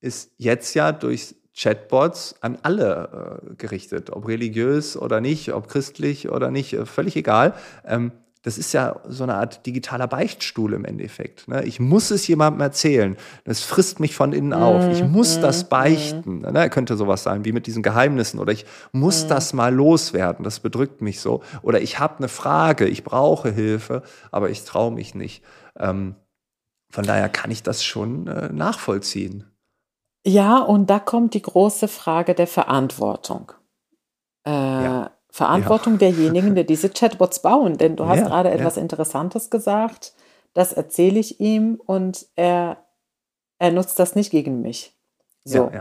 ist jetzt ja durch Chatbots an alle äh, gerichtet, ob religiös oder nicht, ob christlich oder nicht, äh, völlig egal. Ähm, das ist ja so eine Art digitaler Beichtstuhl im Endeffekt. Ne? Ich muss es jemandem erzählen. Das frisst mich von innen auf. Ich mhm, muss mm, das beichten. Mm. Ne? Könnte sowas sein wie mit diesen Geheimnissen. Oder ich muss das mal loswerden. Das bedrückt mich so. Oder ich habe eine Frage. Ich brauche Hilfe, aber ich traue mich nicht. Ähm, von daher kann ich das schon äh, nachvollziehen. Ja, und da kommt die große Frage der Verantwortung. Äh, ja. Verantwortung ja. derjenigen, die diese Chatbots bauen. Denn du hast ja, gerade etwas Interessantes gesagt. Das erzähle ich ihm und er, er nutzt das nicht gegen mich. So.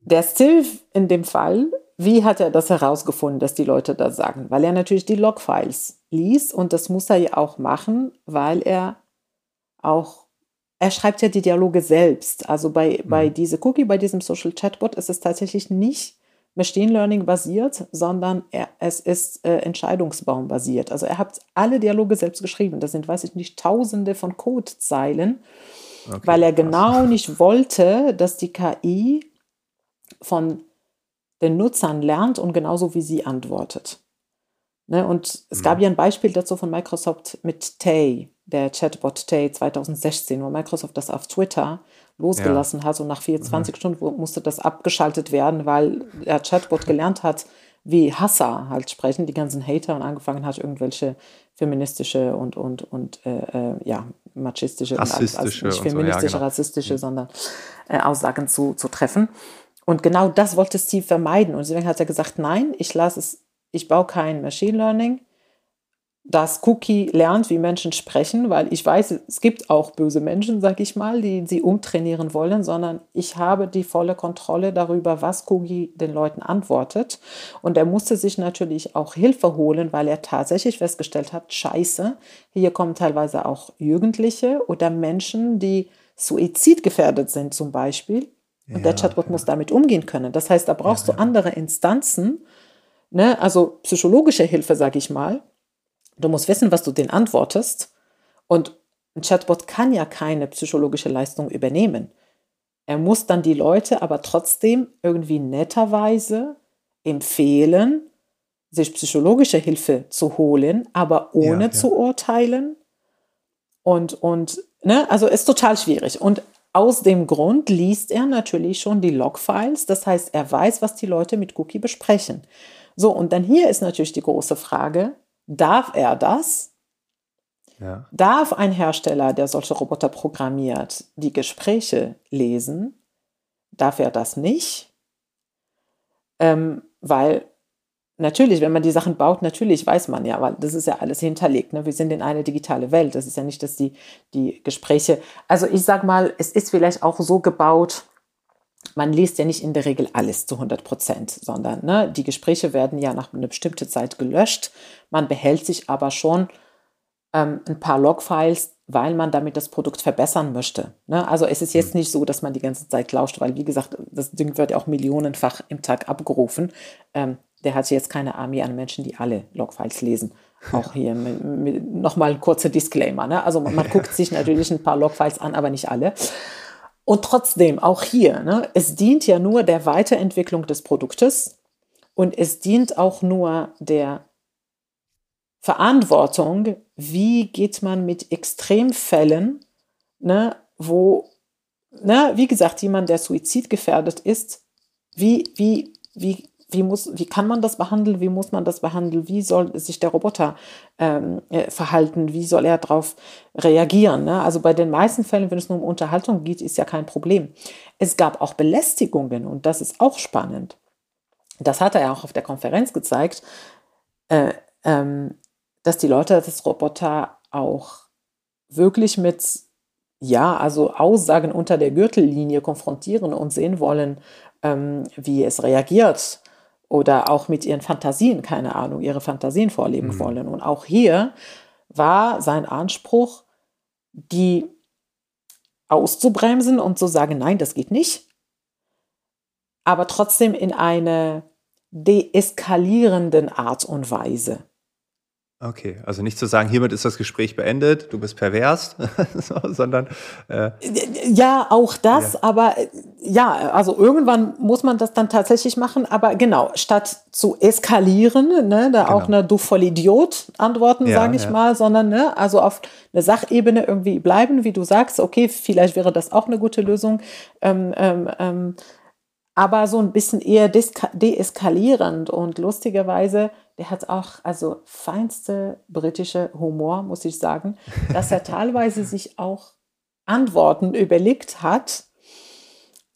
Der Steve in dem Fall, wie hat er das herausgefunden, dass die Leute das sagen? Weil er natürlich die Logfiles liest und das muss er ja auch machen, weil er auch er schreibt ja die Dialoge selbst. Also bei, mhm. bei diese Cookie, bei diesem Social Chatbot ist es tatsächlich nicht Machine Learning basiert, sondern er, es ist äh, Entscheidungsbaum basiert. Also er hat alle Dialoge selbst geschrieben. Das sind, weiß ich nicht, tausende von Codezeilen, okay, weil er genau krass. nicht wollte, dass die KI von den Nutzern lernt und genauso wie sie antwortet. Ne? Und es mhm. gab ja ein Beispiel dazu von Microsoft mit Tay der Chatbot Tay 2016, wo Microsoft das auf Twitter losgelassen ja. hat und nach 24 mhm. Stunden musste das abgeschaltet werden, weil der Chatbot gelernt hat, wie Hasser halt sprechen, die ganzen Hater und angefangen hat, irgendwelche feministische und, und, und äh, äh ja, machistische, rassistische, also nicht feministische, so, ja, genau. rassistische, mhm. sondern äh, Aussagen zu, zu treffen. Und genau das wollte Steve vermeiden. Und deswegen hat er gesagt, nein, ich lasse es, ich baue kein Machine Learning, dass Cookie lernt, wie Menschen sprechen, weil ich weiß, es gibt auch böse Menschen, sag ich mal, die sie umtrainieren wollen, sondern ich habe die volle Kontrolle darüber, was Cookie den Leuten antwortet. Und er musste sich natürlich auch Hilfe holen, weil er tatsächlich festgestellt hat, scheiße, hier kommen teilweise auch Jugendliche oder Menschen, die suizidgefährdet sind zum Beispiel. Und ja, der Chatbot ja. muss damit umgehen können. Das heißt, da brauchst ja, du andere Instanzen, ne? also psychologische Hilfe, sage ich mal. Du musst wissen, was du denen antwortest. Und ein Chatbot kann ja keine psychologische Leistung übernehmen. Er muss dann die Leute aber trotzdem irgendwie netterweise empfehlen, sich psychologische Hilfe zu holen, aber ohne zu urteilen. Und, und ne, also ist total schwierig. Und aus dem Grund liest er natürlich schon die Logfiles, das heißt, er weiß, was die Leute mit Cookie besprechen. So, und dann hier ist natürlich die große Frage, darf er das? Ja. Darf ein Hersteller, der solche Roboter programmiert, die Gespräche lesen? Darf er das nicht? Ähm, weil Natürlich, wenn man die Sachen baut, natürlich weiß man ja, weil das ist ja alles hinterlegt. Ne? Wir sind in einer digitale Welt. Das ist ja nicht, dass die, die Gespräche. Also ich sag mal, es ist vielleicht auch so gebaut, man liest ja nicht in der Regel alles zu 100 Prozent, sondern ne, die Gespräche werden ja nach einer bestimmten Zeit gelöscht. Man behält sich aber schon ähm, ein paar Logfiles, weil man damit das Produkt verbessern möchte. Ne? Also es ist jetzt hm. nicht so, dass man die ganze Zeit lauscht, weil wie gesagt, das Ding wird ja auch millionenfach im Tag abgerufen. Ähm, der hat jetzt keine Armee an Menschen, die alle Logfiles lesen. Auch hier nochmal ein kurzer Disclaimer. Ne? Also man, man guckt sich natürlich ein paar Logfiles an, aber nicht alle. Und trotzdem, auch hier, ne, es dient ja nur der Weiterentwicklung des Produktes und es dient auch nur der Verantwortung, wie geht man mit Extremfällen, ne, wo, ne, wie gesagt, jemand, der suizidgefährdet ist, wie, wie, wie wie, muss, wie kann man das behandeln, wie muss man das behandeln, wie soll sich der Roboter ähm, äh, verhalten, wie soll er darauf reagieren. Ne? Also bei den meisten Fällen, wenn es nur um Unterhaltung geht, ist ja kein Problem. Es gab auch Belästigungen und das ist auch spannend. Das hat er auch auf der Konferenz gezeigt, äh, ähm, dass die Leute das Roboter auch wirklich mit ja, also Aussagen unter der Gürtellinie konfrontieren und sehen wollen, ähm, wie es reagiert oder auch mit ihren Fantasien, keine Ahnung, ihre Fantasien vorleben mhm. wollen. Und auch hier war sein Anspruch, die auszubremsen und zu sagen, nein, das geht nicht, aber trotzdem in eine deeskalierenden Art und Weise. Okay, also nicht zu sagen, hiermit ist das Gespräch beendet, du bist pervers, sondern. Äh, ja, auch das, ja. aber ja, also irgendwann muss man das dann tatsächlich machen, aber genau, statt zu eskalieren, ne, da genau. auch eine du Vollidiot antworten, ja, sage ich ja. mal, sondern ne, also auf eine Sachebene irgendwie bleiben, wie du sagst, okay, vielleicht wäre das auch eine gute Lösung. Ähm, ähm, ähm, aber so ein bisschen eher deeskalierend und lustigerweise, der hat auch also feinste britische Humor, muss ich sagen, dass er teilweise sich auch Antworten überlegt hat,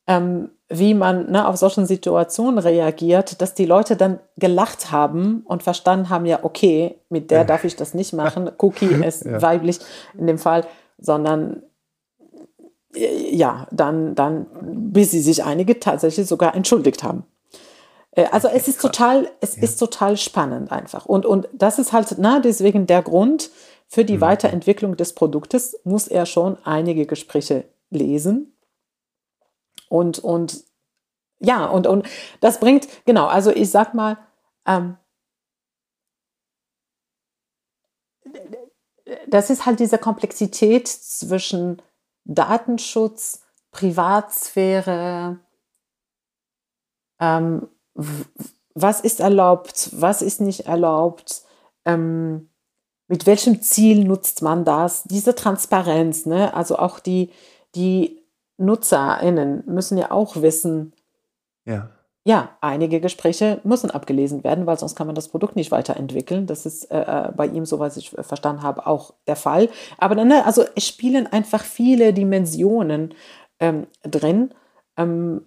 ähm, wie man ne, auf solchen Situationen reagiert, dass die Leute dann gelacht haben und verstanden haben, ja, okay, mit der darf ich das nicht machen. Cookie ist ja. weiblich in dem Fall, sondern ja, dann, dann, bis sie sich einige tatsächlich sogar entschuldigt haben. Äh, also es ist total, es ja. ist total spannend einfach. Und, und das ist halt, na, deswegen der Grund für die mhm. Weiterentwicklung des Produktes muss er schon einige Gespräche lesen. Und, und ja, und, und das bringt, genau, also ich sag mal, ähm, das ist halt diese Komplexität zwischen Datenschutz, Privatsphäre, ähm, was ist erlaubt, was ist nicht erlaubt, ähm, mit welchem Ziel nutzt man das, diese Transparenz, ne? also auch die, die NutzerInnen müssen ja auch wissen, ja ja, einige Gespräche müssen abgelesen werden, weil sonst kann man das Produkt nicht weiterentwickeln. Das ist äh, äh bei ihm, soweit ich verstanden habe, auch der Fall. Aber dann, ne, also es spielen einfach viele Dimensionen ähm, drin. Ähm,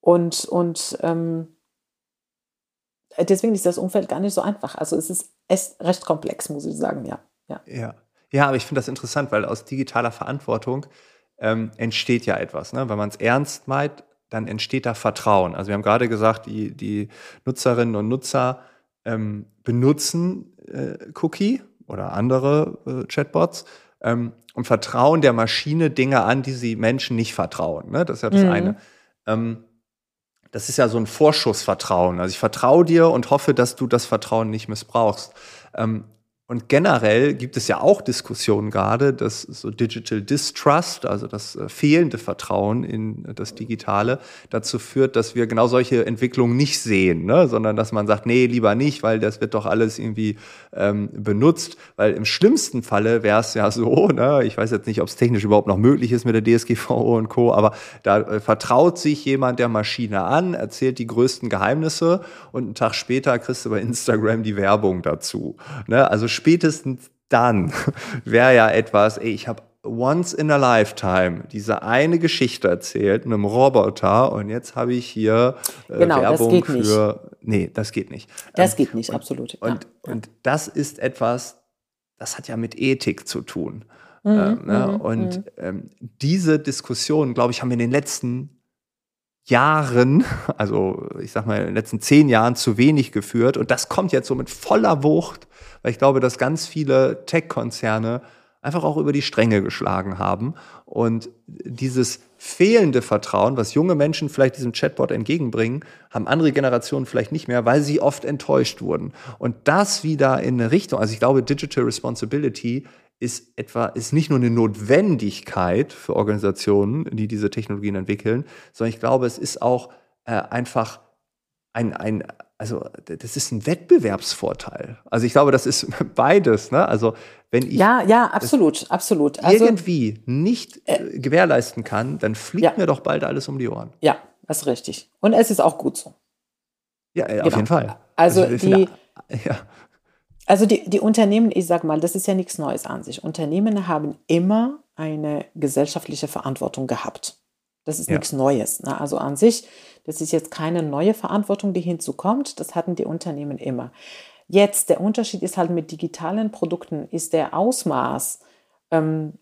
und und ähm, deswegen ist das Umfeld gar nicht so einfach. Also es ist, es recht komplex, muss ich sagen, ja. Ja, ja. ja aber ich finde das interessant, weil aus digitaler Verantwortung ähm, entsteht ja etwas. Ne? Wenn man es ernst meint, dann entsteht da Vertrauen. Also wir haben gerade gesagt, die, die Nutzerinnen und Nutzer ähm, benutzen äh, Cookie oder andere äh, Chatbots ähm, und vertrauen der Maschine Dinge an, die sie Menschen nicht vertrauen. Ne? Das ist ja das Mhm. eine. Ähm, das ist ja so ein Vorschussvertrauen. Also ich vertraue dir und hoffe, dass du das Vertrauen nicht missbrauchst. Und generell gibt es ja auch Diskussionen gerade, dass so Digital Distrust, also das äh, fehlende Vertrauen in das Digitale, dazu führt, dass wir genau solche Entwicklungen nicht sehen, ne? sondern dass man sagt, nee, lieber nicht, weil das wird doch alles irgendwie ähm, benutzt. Weil im schlimmsten Falle wäre es ja so, ne? ich weiß jetzt nicht, ob es technisch überhaupt noch möglich ist mit der DSGVO und Co., aber da äh, vertraut sich jemand der Maschine an, erzählt die größten Geheimnisse und einen Tag später kriegst du bei Instagram die Werbung dazu. Ne? Also spätestens dann wäre ja etwas, ey, ich habe once in a lifetime diese eine Geschichte erzählt, einem Roboter und jetzt habe ich hier äh, Genau, Werbung geht nicht. für. Nee, das geht nicht. Das Ähm, geht nicht, absolut. ja. und, und das ist etwas, das hat ja mit Ethik zu tun. Mhm, ähm, ne? mhm, Und mhm. ähm, diese Diskussion, glaube ich, haben wir in den letzten Jahren, also ich sag mal in den letzten zehn Jahren zu wenig geführt. Und das kommt jetzt so mit voller Wucht, weil ich glaube, dass ganz viele Tech-Konzerne einfach auch über die Stränge geschlagen haben. Und dieses fehlende Vertrauen, was junge Menschen vielleicht diesem Chatbot entgegenbringen, haben andere Generationen vielleicht nicht mehr, weil sie oft enttäuscht wurden. Und das wieder in eine Richtung, also ich glaube, Digital Responsibility ist etwa, ist nicht nur eine Notwendigkeit für Organisationen, die diese Technologien entwickeln, sondern ich glaube, es ist auch äh, einfach ein, ein, also das ist ein Wettbewerbsvorteil. Also ich glaube, das ist beides, ne? Also wenn ich Ja, ja, absolut, absolut. Also, irgendwie nicht äh, gewährleisten kann, dann fliegt Ja. mir doch bald alles um die Ohren. ja, das ist richtig. Und es ist auch gut so. Ja, äh, auf Genau. jeden Fall. Also finde- die- ja, Also die, die Unternehmen, ich sag mal, das ist ja nichts Neues an sich. Unternehmen haben immer eine gesellschaftliche Verantwortung gehabt. Das ist Ja. nichts Neues. Ne? Also an sich, das ist jetzt keine neue Verantwortung, die hinzukommt. Das hatten die Unternehmen immer. Jetzt, der Unterschied ist halt mit digitalen Produkten, ist der Ausmaß ähm,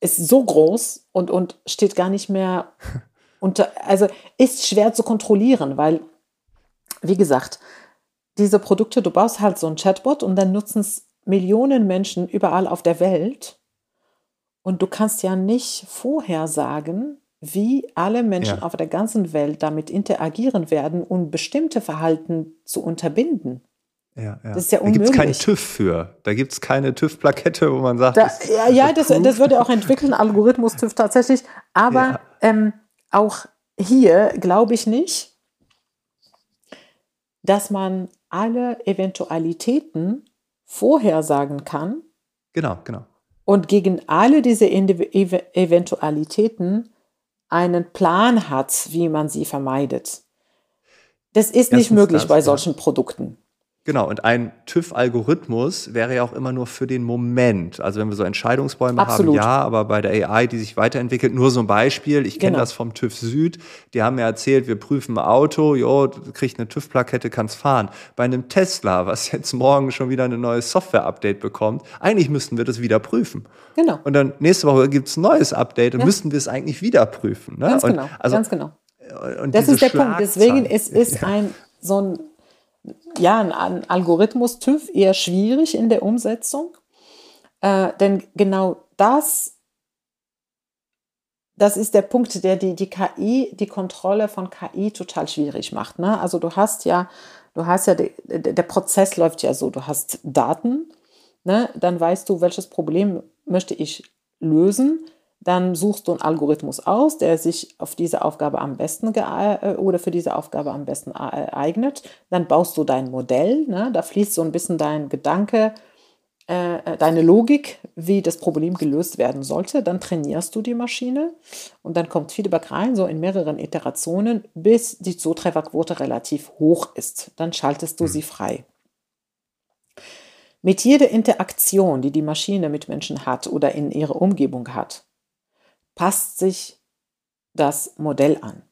ist so groß und, und steht gar nicht mehr unter, also ist schwer zu kontrollieren, weil, wie gesagt, diese Produkte, du baust halt so ein Chatbot und dann nutzen es Millionen Menschen überall auf der Welt. Und du kannst ja nicht vorher sagen, wie alle Menschen Ja. auf der ganzen Welt damit interagieren werden, um bestimmte Verhalten zu unterbinden. ja, ja. Das ist ja Da gibt es keinen unmöglich. TÜV für. Da gibt es keine TÜV-Plakette, wo man sagt, Da, das- ja, ja das, das würde auch entwickeln, Algorithmus TÜV tatsächlich. Aber Ja. ähm, auch hier glaube ich nicht, dass man alle Eventualitäten vorhersagen kann Genau, genau. und gegen alle diese Eventualitäten einen Plan hat, wie man sie vermeidet. Das ist nicht Erstens möglich das, bei ja. solchen Produkten. Genau, und ein TÜV-Algorithmus wäre ja auch immer nur für den Moment. Also wenn wir so Entscheidungsbäume Absolut. haben, ja, aber bei der AI, die sich weiterentwickelt, nur so ein Beispiel. Ich kenne Genau. das vom TÜV Süd. Die haben mir erzählt, wir prüfen ein Auto, jo, du kriegst eine TÜV-Plakette, kannst fahren. Bei einem Tesla, was jetzt morgen schon wieder ein neues Software-Update bekommt, eigentlich müssten wir das wieder prüfen. Genau. Und dann nächste Woche gibt es ein neues Update und Ja. müssten wir es eigentlich wieder prüfen. Ne? Ganz und, genau. Also, ganz genau. und Das ist der Punkt. Deswegen ist, ist ein so ein, ja, ein, Algorithmus TÜV eher schwierig in der Umsetzung. Äh, denn genau das, das ist der Punkt, der die, die KI, die Kontrolle von KI total schwierig macht. Ne? Also du hast ja, du hast ja, de, der Prozess läuft ja so, du hast Daten, ne? dann weißt du, welches Problem möchte ich lösen. Dann suchst du einen Algorithmus aus, der sich auf diese Aufgabe am besten äh, oder für diese Aufgabe am besten äh, eignet. Dann baust du dein Modell, ne? da fließt so ein bisschen dein Gedanke, äh, deine Logik, wie das Problem gelöst werden sollte. Dann trainierst du die Maschine und dann kommt Feedback rein, so in mehreren Iterationen, bis die Zutrefferquote relativ hoch ist. Dann schaltest du sie frei. Mit jeder Interaktion, die die Maschine mit Menschen hat oder in ihrer Umgebung hat, passt sich das Modell an.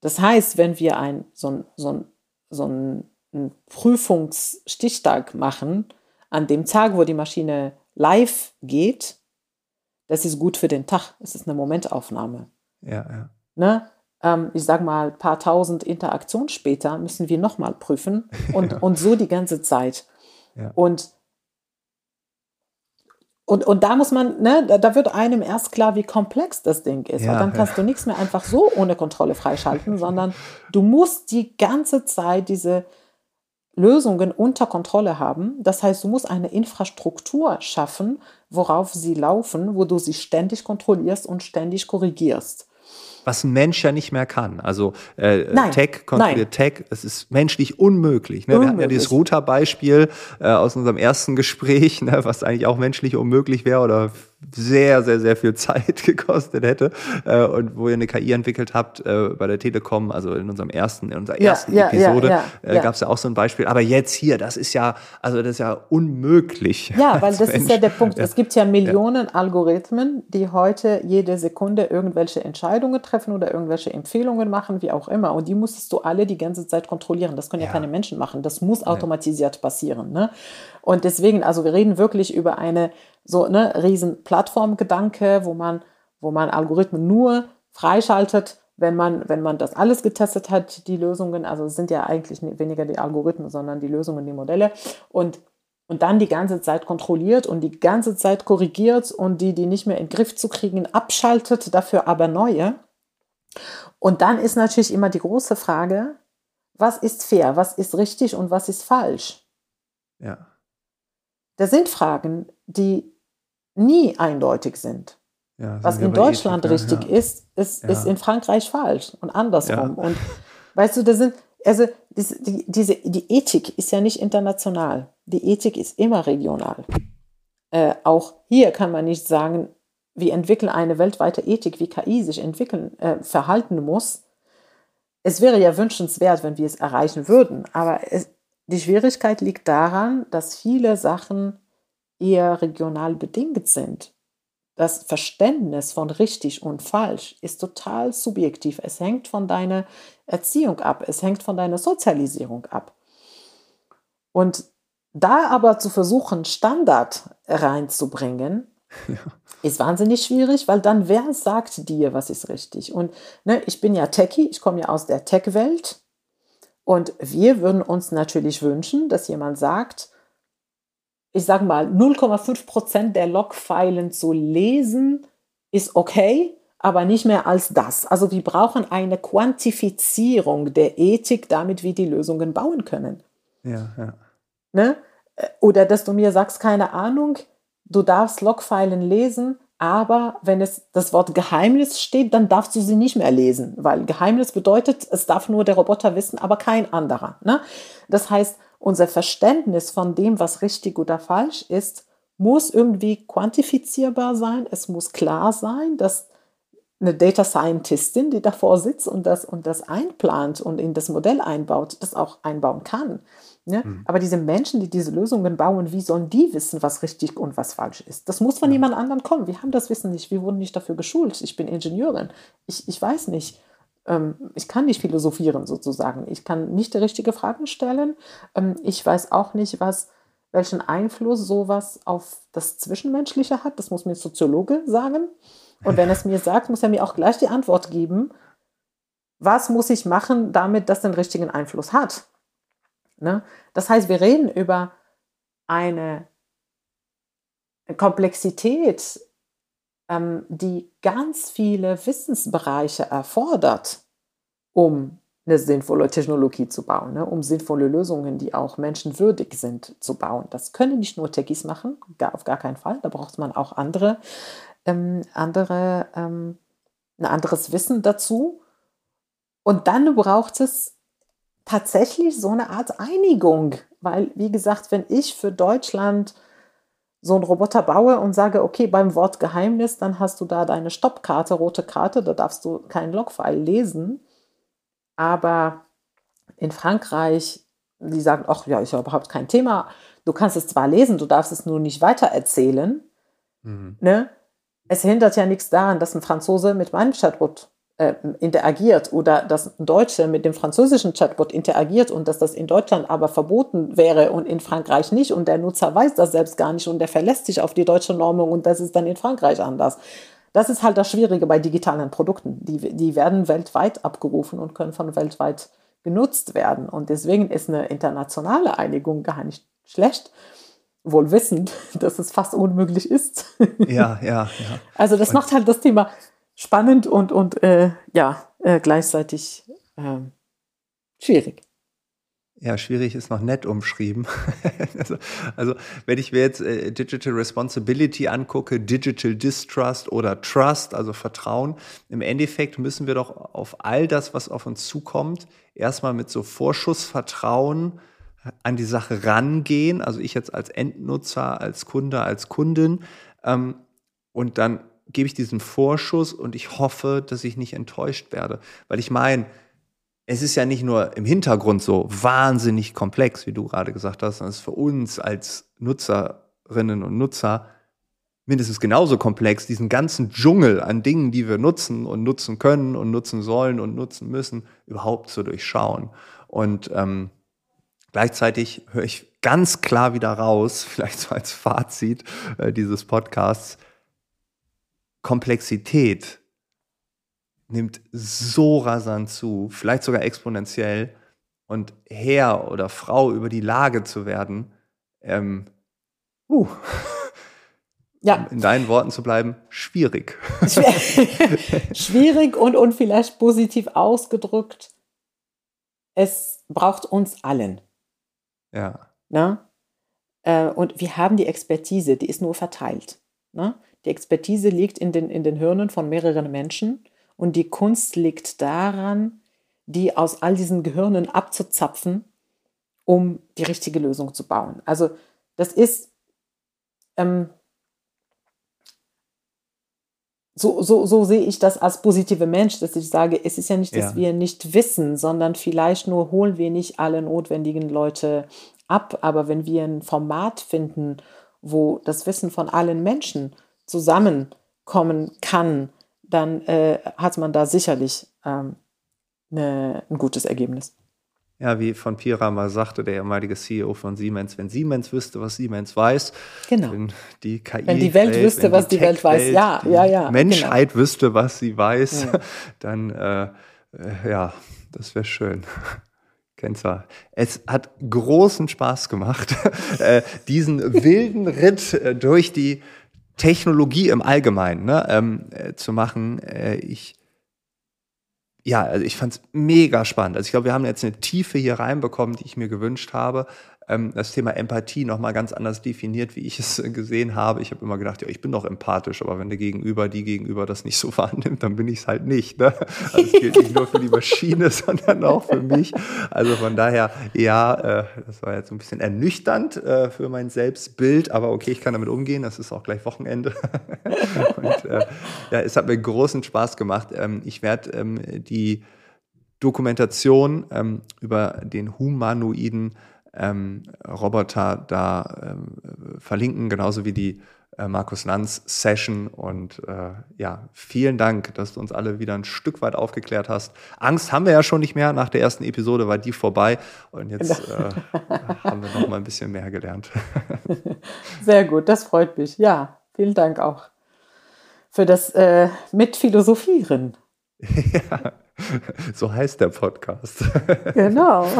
Das heißt, wenn wir ein, so, ein, so, ein, so ein, einen Prüfungsstichtag machen, an dem Tag, wo die Maschine live geht, das ist gut für den Tag. Es ist eine Momentaufnahme. Ja, ja. Ne? Ähm, ich sage mal, ein paar tausend Interaktionen später müssen wir nochmal prüfen und, Ja. und so die ganze Zeit. Ja. Und und, und da muss man, ne, da, wird einem erst klar, wie komplex das Ding ist. Ja, weil dann kannst ja. du nichts mehr einfach so ohne Kontrolle freischalten, sondern du musst die ganze Zeit diese Lösungen unter Kontrolle haben. Das heißt, du musst eine Infrastruktur schaffen, worauf sie laufen, wo du sie ständig kontrollierst und ständig korrigierst was ein Mensch ja nicht mehr kann. Also äh, Tech kontrolliert Tech, es ist menschlich unmöglich. Ne? Unmöglich. Wir hatten ja dieses Router-Beispiel äh, aus unserem ersten Gespräch, ne, was eigentlich auch menschlich unmöglich wäre oder sehr, sehr, sehr viel Zeit gekostet hätte äh, und wo ihr eine KI entwickelt habt äh, bei der Telekom, also in unserem ersten, in unserer ersten ja, Episode, ja, ja, äh, gab es ja auch so ein Beispiel. Aber jetzt hier, das ist ja, also das ist ja unmöglich. Ja, weil das Mensch. ist ja der Punkt. Es gibt ja Millionen Algorithmen, die heute jede Sekunde irgendwelche Entscheidungen treffen oder irgendwelche Empfehlungen machen, wie auch immer. Und die musstest du alle die ganze Zeit kontrollieren. Das können ja, keine Menschen machen. Das muss automatisiert passieren. Ne? Und deswegen, also wir reden wirklich über eine so ne, riesen Plattformgedanke, wo man, wo man Algorithmen nur freischaltet, wenn man, wenn man das alles getestet hat, die Lösungen, also es sind ja eigentlich weniger die Algorithmen, sondern die Lösungen, die Modelle und, und dann die ganze Zeit kontrolliert und die ganze Zeit korrigiert und die, die nicht mehr in den Griff zu kriegen, abschaltet, dafür aber neue. Und dann ist natürlich immer die große Frage, was ist fair, was ist richtig und was ist falsch? Ja. Das sind Fragen, die nie eindeutig sind. Ja, Was in Deutschland Ethik, richtig ja. ist, ist, ja. ist in Frankreich falsch und andersrum. Und weißt du, da sind, also die, diese, die Ethik ist ja nicht international. Die Ethik ist immer regional. Äh, auch hier kann man nicht sagen, wir entwickeln eine weltweite Ethik, wie KI sich entwickeln, äh, verhalten muss. Es wäre ja wünschenswert, wenn wir es erreichen würden, aber es, die Schwierigkeit liegt daran, dass viele Sachen eher regional bedingt sind. Das Verständnis von richtig und falsch ist total subjektiv. Es hängt von deiner Erziehung ab, es hängt von deiner Sozialisierung ab. Und da aber zu versuchen, Standard reinzubringen, ja. ist wahnsinnig schwierig, weil dann wer sagt dir, was ist richtig? Und ne, ich bin ja Techie, ich komme ja aus der Tech-Welt und wir würden uns natürlich wünschen, dass jemand sagt, ich sage mal, 0,5 Prozent der Logfilen zu lesen, ist okay, aber nicht mehr als das. Also wir brauchen eine Quantifizierung der Ethik, damit wir die Lösungen bauen können. Ja, ja. Ne? Oder dass du mir sagst, keine Ahnung, du darfst Logfilen lesen, aber wenn es das Wort Geheimnis steht, dann darfst du sie nicht mehr lesen, weil Geheimnis bedeutet, es darf nur der Roboter wissen, aber kein anderer. Ne? Das heißt, unser Verständnis von dem, was richtig oder falsch ist, muss irgendwie quantifizierbar sein. Es muss klar sein, dass eine Data Scientistin, die davor sitzt und das, und das einplant und in das Modell einbaut, das auch einbauen kann. Ne? Mhm. Aber diese Menschen, die diese Lösungen bauen, wie sollen die wissen, was richtig und was falsch ist? Das muss von ja. jemand anderem kommen. Wir haben das Wissen nicht. Wir wurden nicht dafür geschult. Ich bin Ingenieurin. Ich, ich weiß nicht. Ähm, ich kann nicht philosophieren sozusagen. Ich kann nicht die richtigen Fragen stellen. Ähm, ich weiß auch nicht, was, welchen Einfluss sowas auf das Zwischenmenschliche hat. Das muss mir ein Soziologe sagen. Und wenn er es mir sagt, muss er mir auch gleich die Antwort geben. Was muss ich machen, damit das den richtigen Einfluss hat? Ne? Das heißt, wir reden über eine Komplexität ähm, die ganz viele Wissensbereiche erfordert, um eine sinnvolle Technologie zu bauen, ne? um sinnvolle Lösungen, die auch menschenwürdig sind, zu bauen. Das können nicht nur Techies machen, gar, auf gar keinen Fall. Da braucht man auch andere, ähm, andere, ähm, ein anderes Wissen dazu. Und dann braucht es tatsächlich so eine Art Einigung, weil, wie gesagt, wenn ich für Deutschland so einen Roboter baue und sage, okay, beim Wort Geheimnis, dann hast du da deine Stoppkarte, rote Karte, da darfst du keinen Logfile lesen. Aber in Frankreich, die sagen, ach ja, ist ja überhaupt kein Thema. Du kannst es zwar lesen, du darfst es nur nicht weitererzählen. Mhm. Ne? Es hindert ja nichts daran, dass ein Franzose mit meinem Chatbot äh, interagiert oder dass ein Deutscher mit dem französischen Chatbot interagiert und dass das in Deutschland aber verboten wäre und in Frankreich nicht und der Nutzer weiß das selbst gar nicht und der verlässt sich auf die deutsche Normung und das ist dann in Frankreich anders. Das ist halt das Schwierige bei digitalen Produkten. Die, die werden weltweit abgerufen und können von weltweit genutzt werden. Und deswegen ist eine internationale Einigung gar nicht schlecht, wohl wissend, dass es fast unmöglich ist. Ja, ja, ja. Also das und macht halt das Thema spannend und, und äh, ja, äh, gleichzeitig äh, schwierig. Ja, schwierig ist noch nett umschrieben. also, also, wenn ich mir jetzt äh, Digital Responsibility angucke, Digital Distrust oder Trust, also Vertrauen, im Endeffekt müssen wir doch auf all das, was auf uns zukommt, erstmal mit so Vorschussvertrauen an die Sache rangehen. Also ich jetzt als Endnutzer, als Kunde, als Kundin. Ähm, und dann gebe ich diesen Vorschuss und ich hoffe, dass ich nicht enttäuscht werde. Weil ich meine, es ist ja nicht nur im Hintergrund so wahnsinnig komplex, wie du gerade gesagt hast, sondern es ist für uns als Nutzerinnen und Nutzer mindestens genauso komplex, diesen ganzen Dschungel an Dingen, die wir nutzen und nutzen können und nutzen sollen und nutzen müssen, überhaupt zu durchschauen. Und ähm, gleichzeitig höre ich ganz klar wieder raus, vielleicht so als Fazit äh, dieses Podcasts, Komplexität nimmt so rasant zu, vielleicht sogar exponentiell. Und Herr oder Frau über die Lage zu werden, ähm, uh, ja. in deinen Worten zu bleiben, schwierig. schwierig und, und vielleicht positiv ausgedrückt, es braucht uns allen. Ja. Na? Äh, und wir haben die Expertise, die ist nur verteilt. Na? Die Expertise liegt in den, in den Hirnen von mehreren Menschen und die Kunst liegt daran, die aus all diesen Gehirnen abzuzapfen, um die richtige Lösung zu bauen. Also das ist ähm, so, so, so sehe ich das als positive Mensch, dass ich sage, es ist ja nicht, dass ja. wir nicht wissen, sondern vielleicht nur holen wir nicht alle notwendigen Leute ab. Aber wenn wir ein Format finden, wo das Wissen von allen Menschen zusammenkommen kann, dann äh, hat man da sicherlich ähm, ne, ein gutes Ergebnis. Ja, wie von Pira mal sagte, der ehemalige CEO von Siemens, wenn Siemens wüsste, was Siemens weiß, genau. wenn die KI wenn die Welt, Welt wüsste, was die, die Welt weiß, ja, ja, ja. Menschheit genau. wüsste, was sie weiß, ja. dann äh, äh, ja, das wäre schön. Kenzer. Es hat großen Spaß gemacht, äh, diesen wilden Ritt äh, durch die Technologie im Allgemeinen ne, ähm, äh, zu machen. Äh, ich ja, also ich fand es mega spannend. Also ich glaube, wir haben jetzt eine Tiefe hier reinbekommen, die ich mir gewünscht habe ähm, das Thema Empathie nochmal ganz anders definiert, wie ich es gesehen habe. Ich habe immer gedacht, ja, ich bin doch empathisch, aber wenn der Gegenüber, die Gegenüber das nicht so wahrnimmt, dann bin ich es halt nicht. Ne? Also es gilt nicht nur für die Maschine, sondern auch für mich. Also von daher, ja, äh, das war jetzt ein bisschen ernüchternd äh, für mein Selbstbild, aber okay, ich kann damit umgehen. Das ist auch gleich Wochenende. Und äh, ja, es hat mir großen Spaß gemacht. Ähm, ich werde ähm, die Dokumentation ähm, über den humanoiden ähm, Roboter da ähm, verlinken, genauso wie die äh, Markus Lanz Session. Und äh, ja, vielen Dank, dass du uns alle wieder ein Stück weit aufgeklärt hast. Angst haben wir ja schon nicht mehr. Nach der ersten Episode war die vorbei und jetzt genau. äh, haben wir noch mal ein bisschen mehr gelernt. Sehr gut, das freut mich. Ja, vielen Dank auch für das äh, Mitphilosophieren. ja, so heißt der Podcast. genau.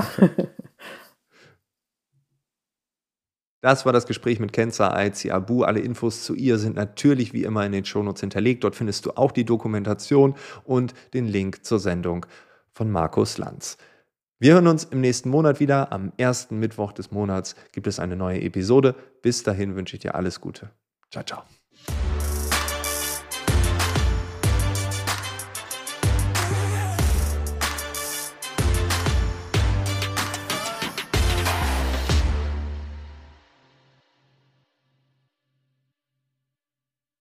Das war das Gespräch mit Kenza Aizi Abu. Alle Infos zu ihr sind natürlich wie immer in den Shownotes hinterlegt. Dort findest du auch die Dokumentation und den Link zur Sendung von Markus Lanz. Wir hören uns im nächsten Monat wieder. Am ersten Mittwoch des Monats gibt es eine neue Episode. Bis dahin wünsche ich dir alles Gute. Ciao, ciao.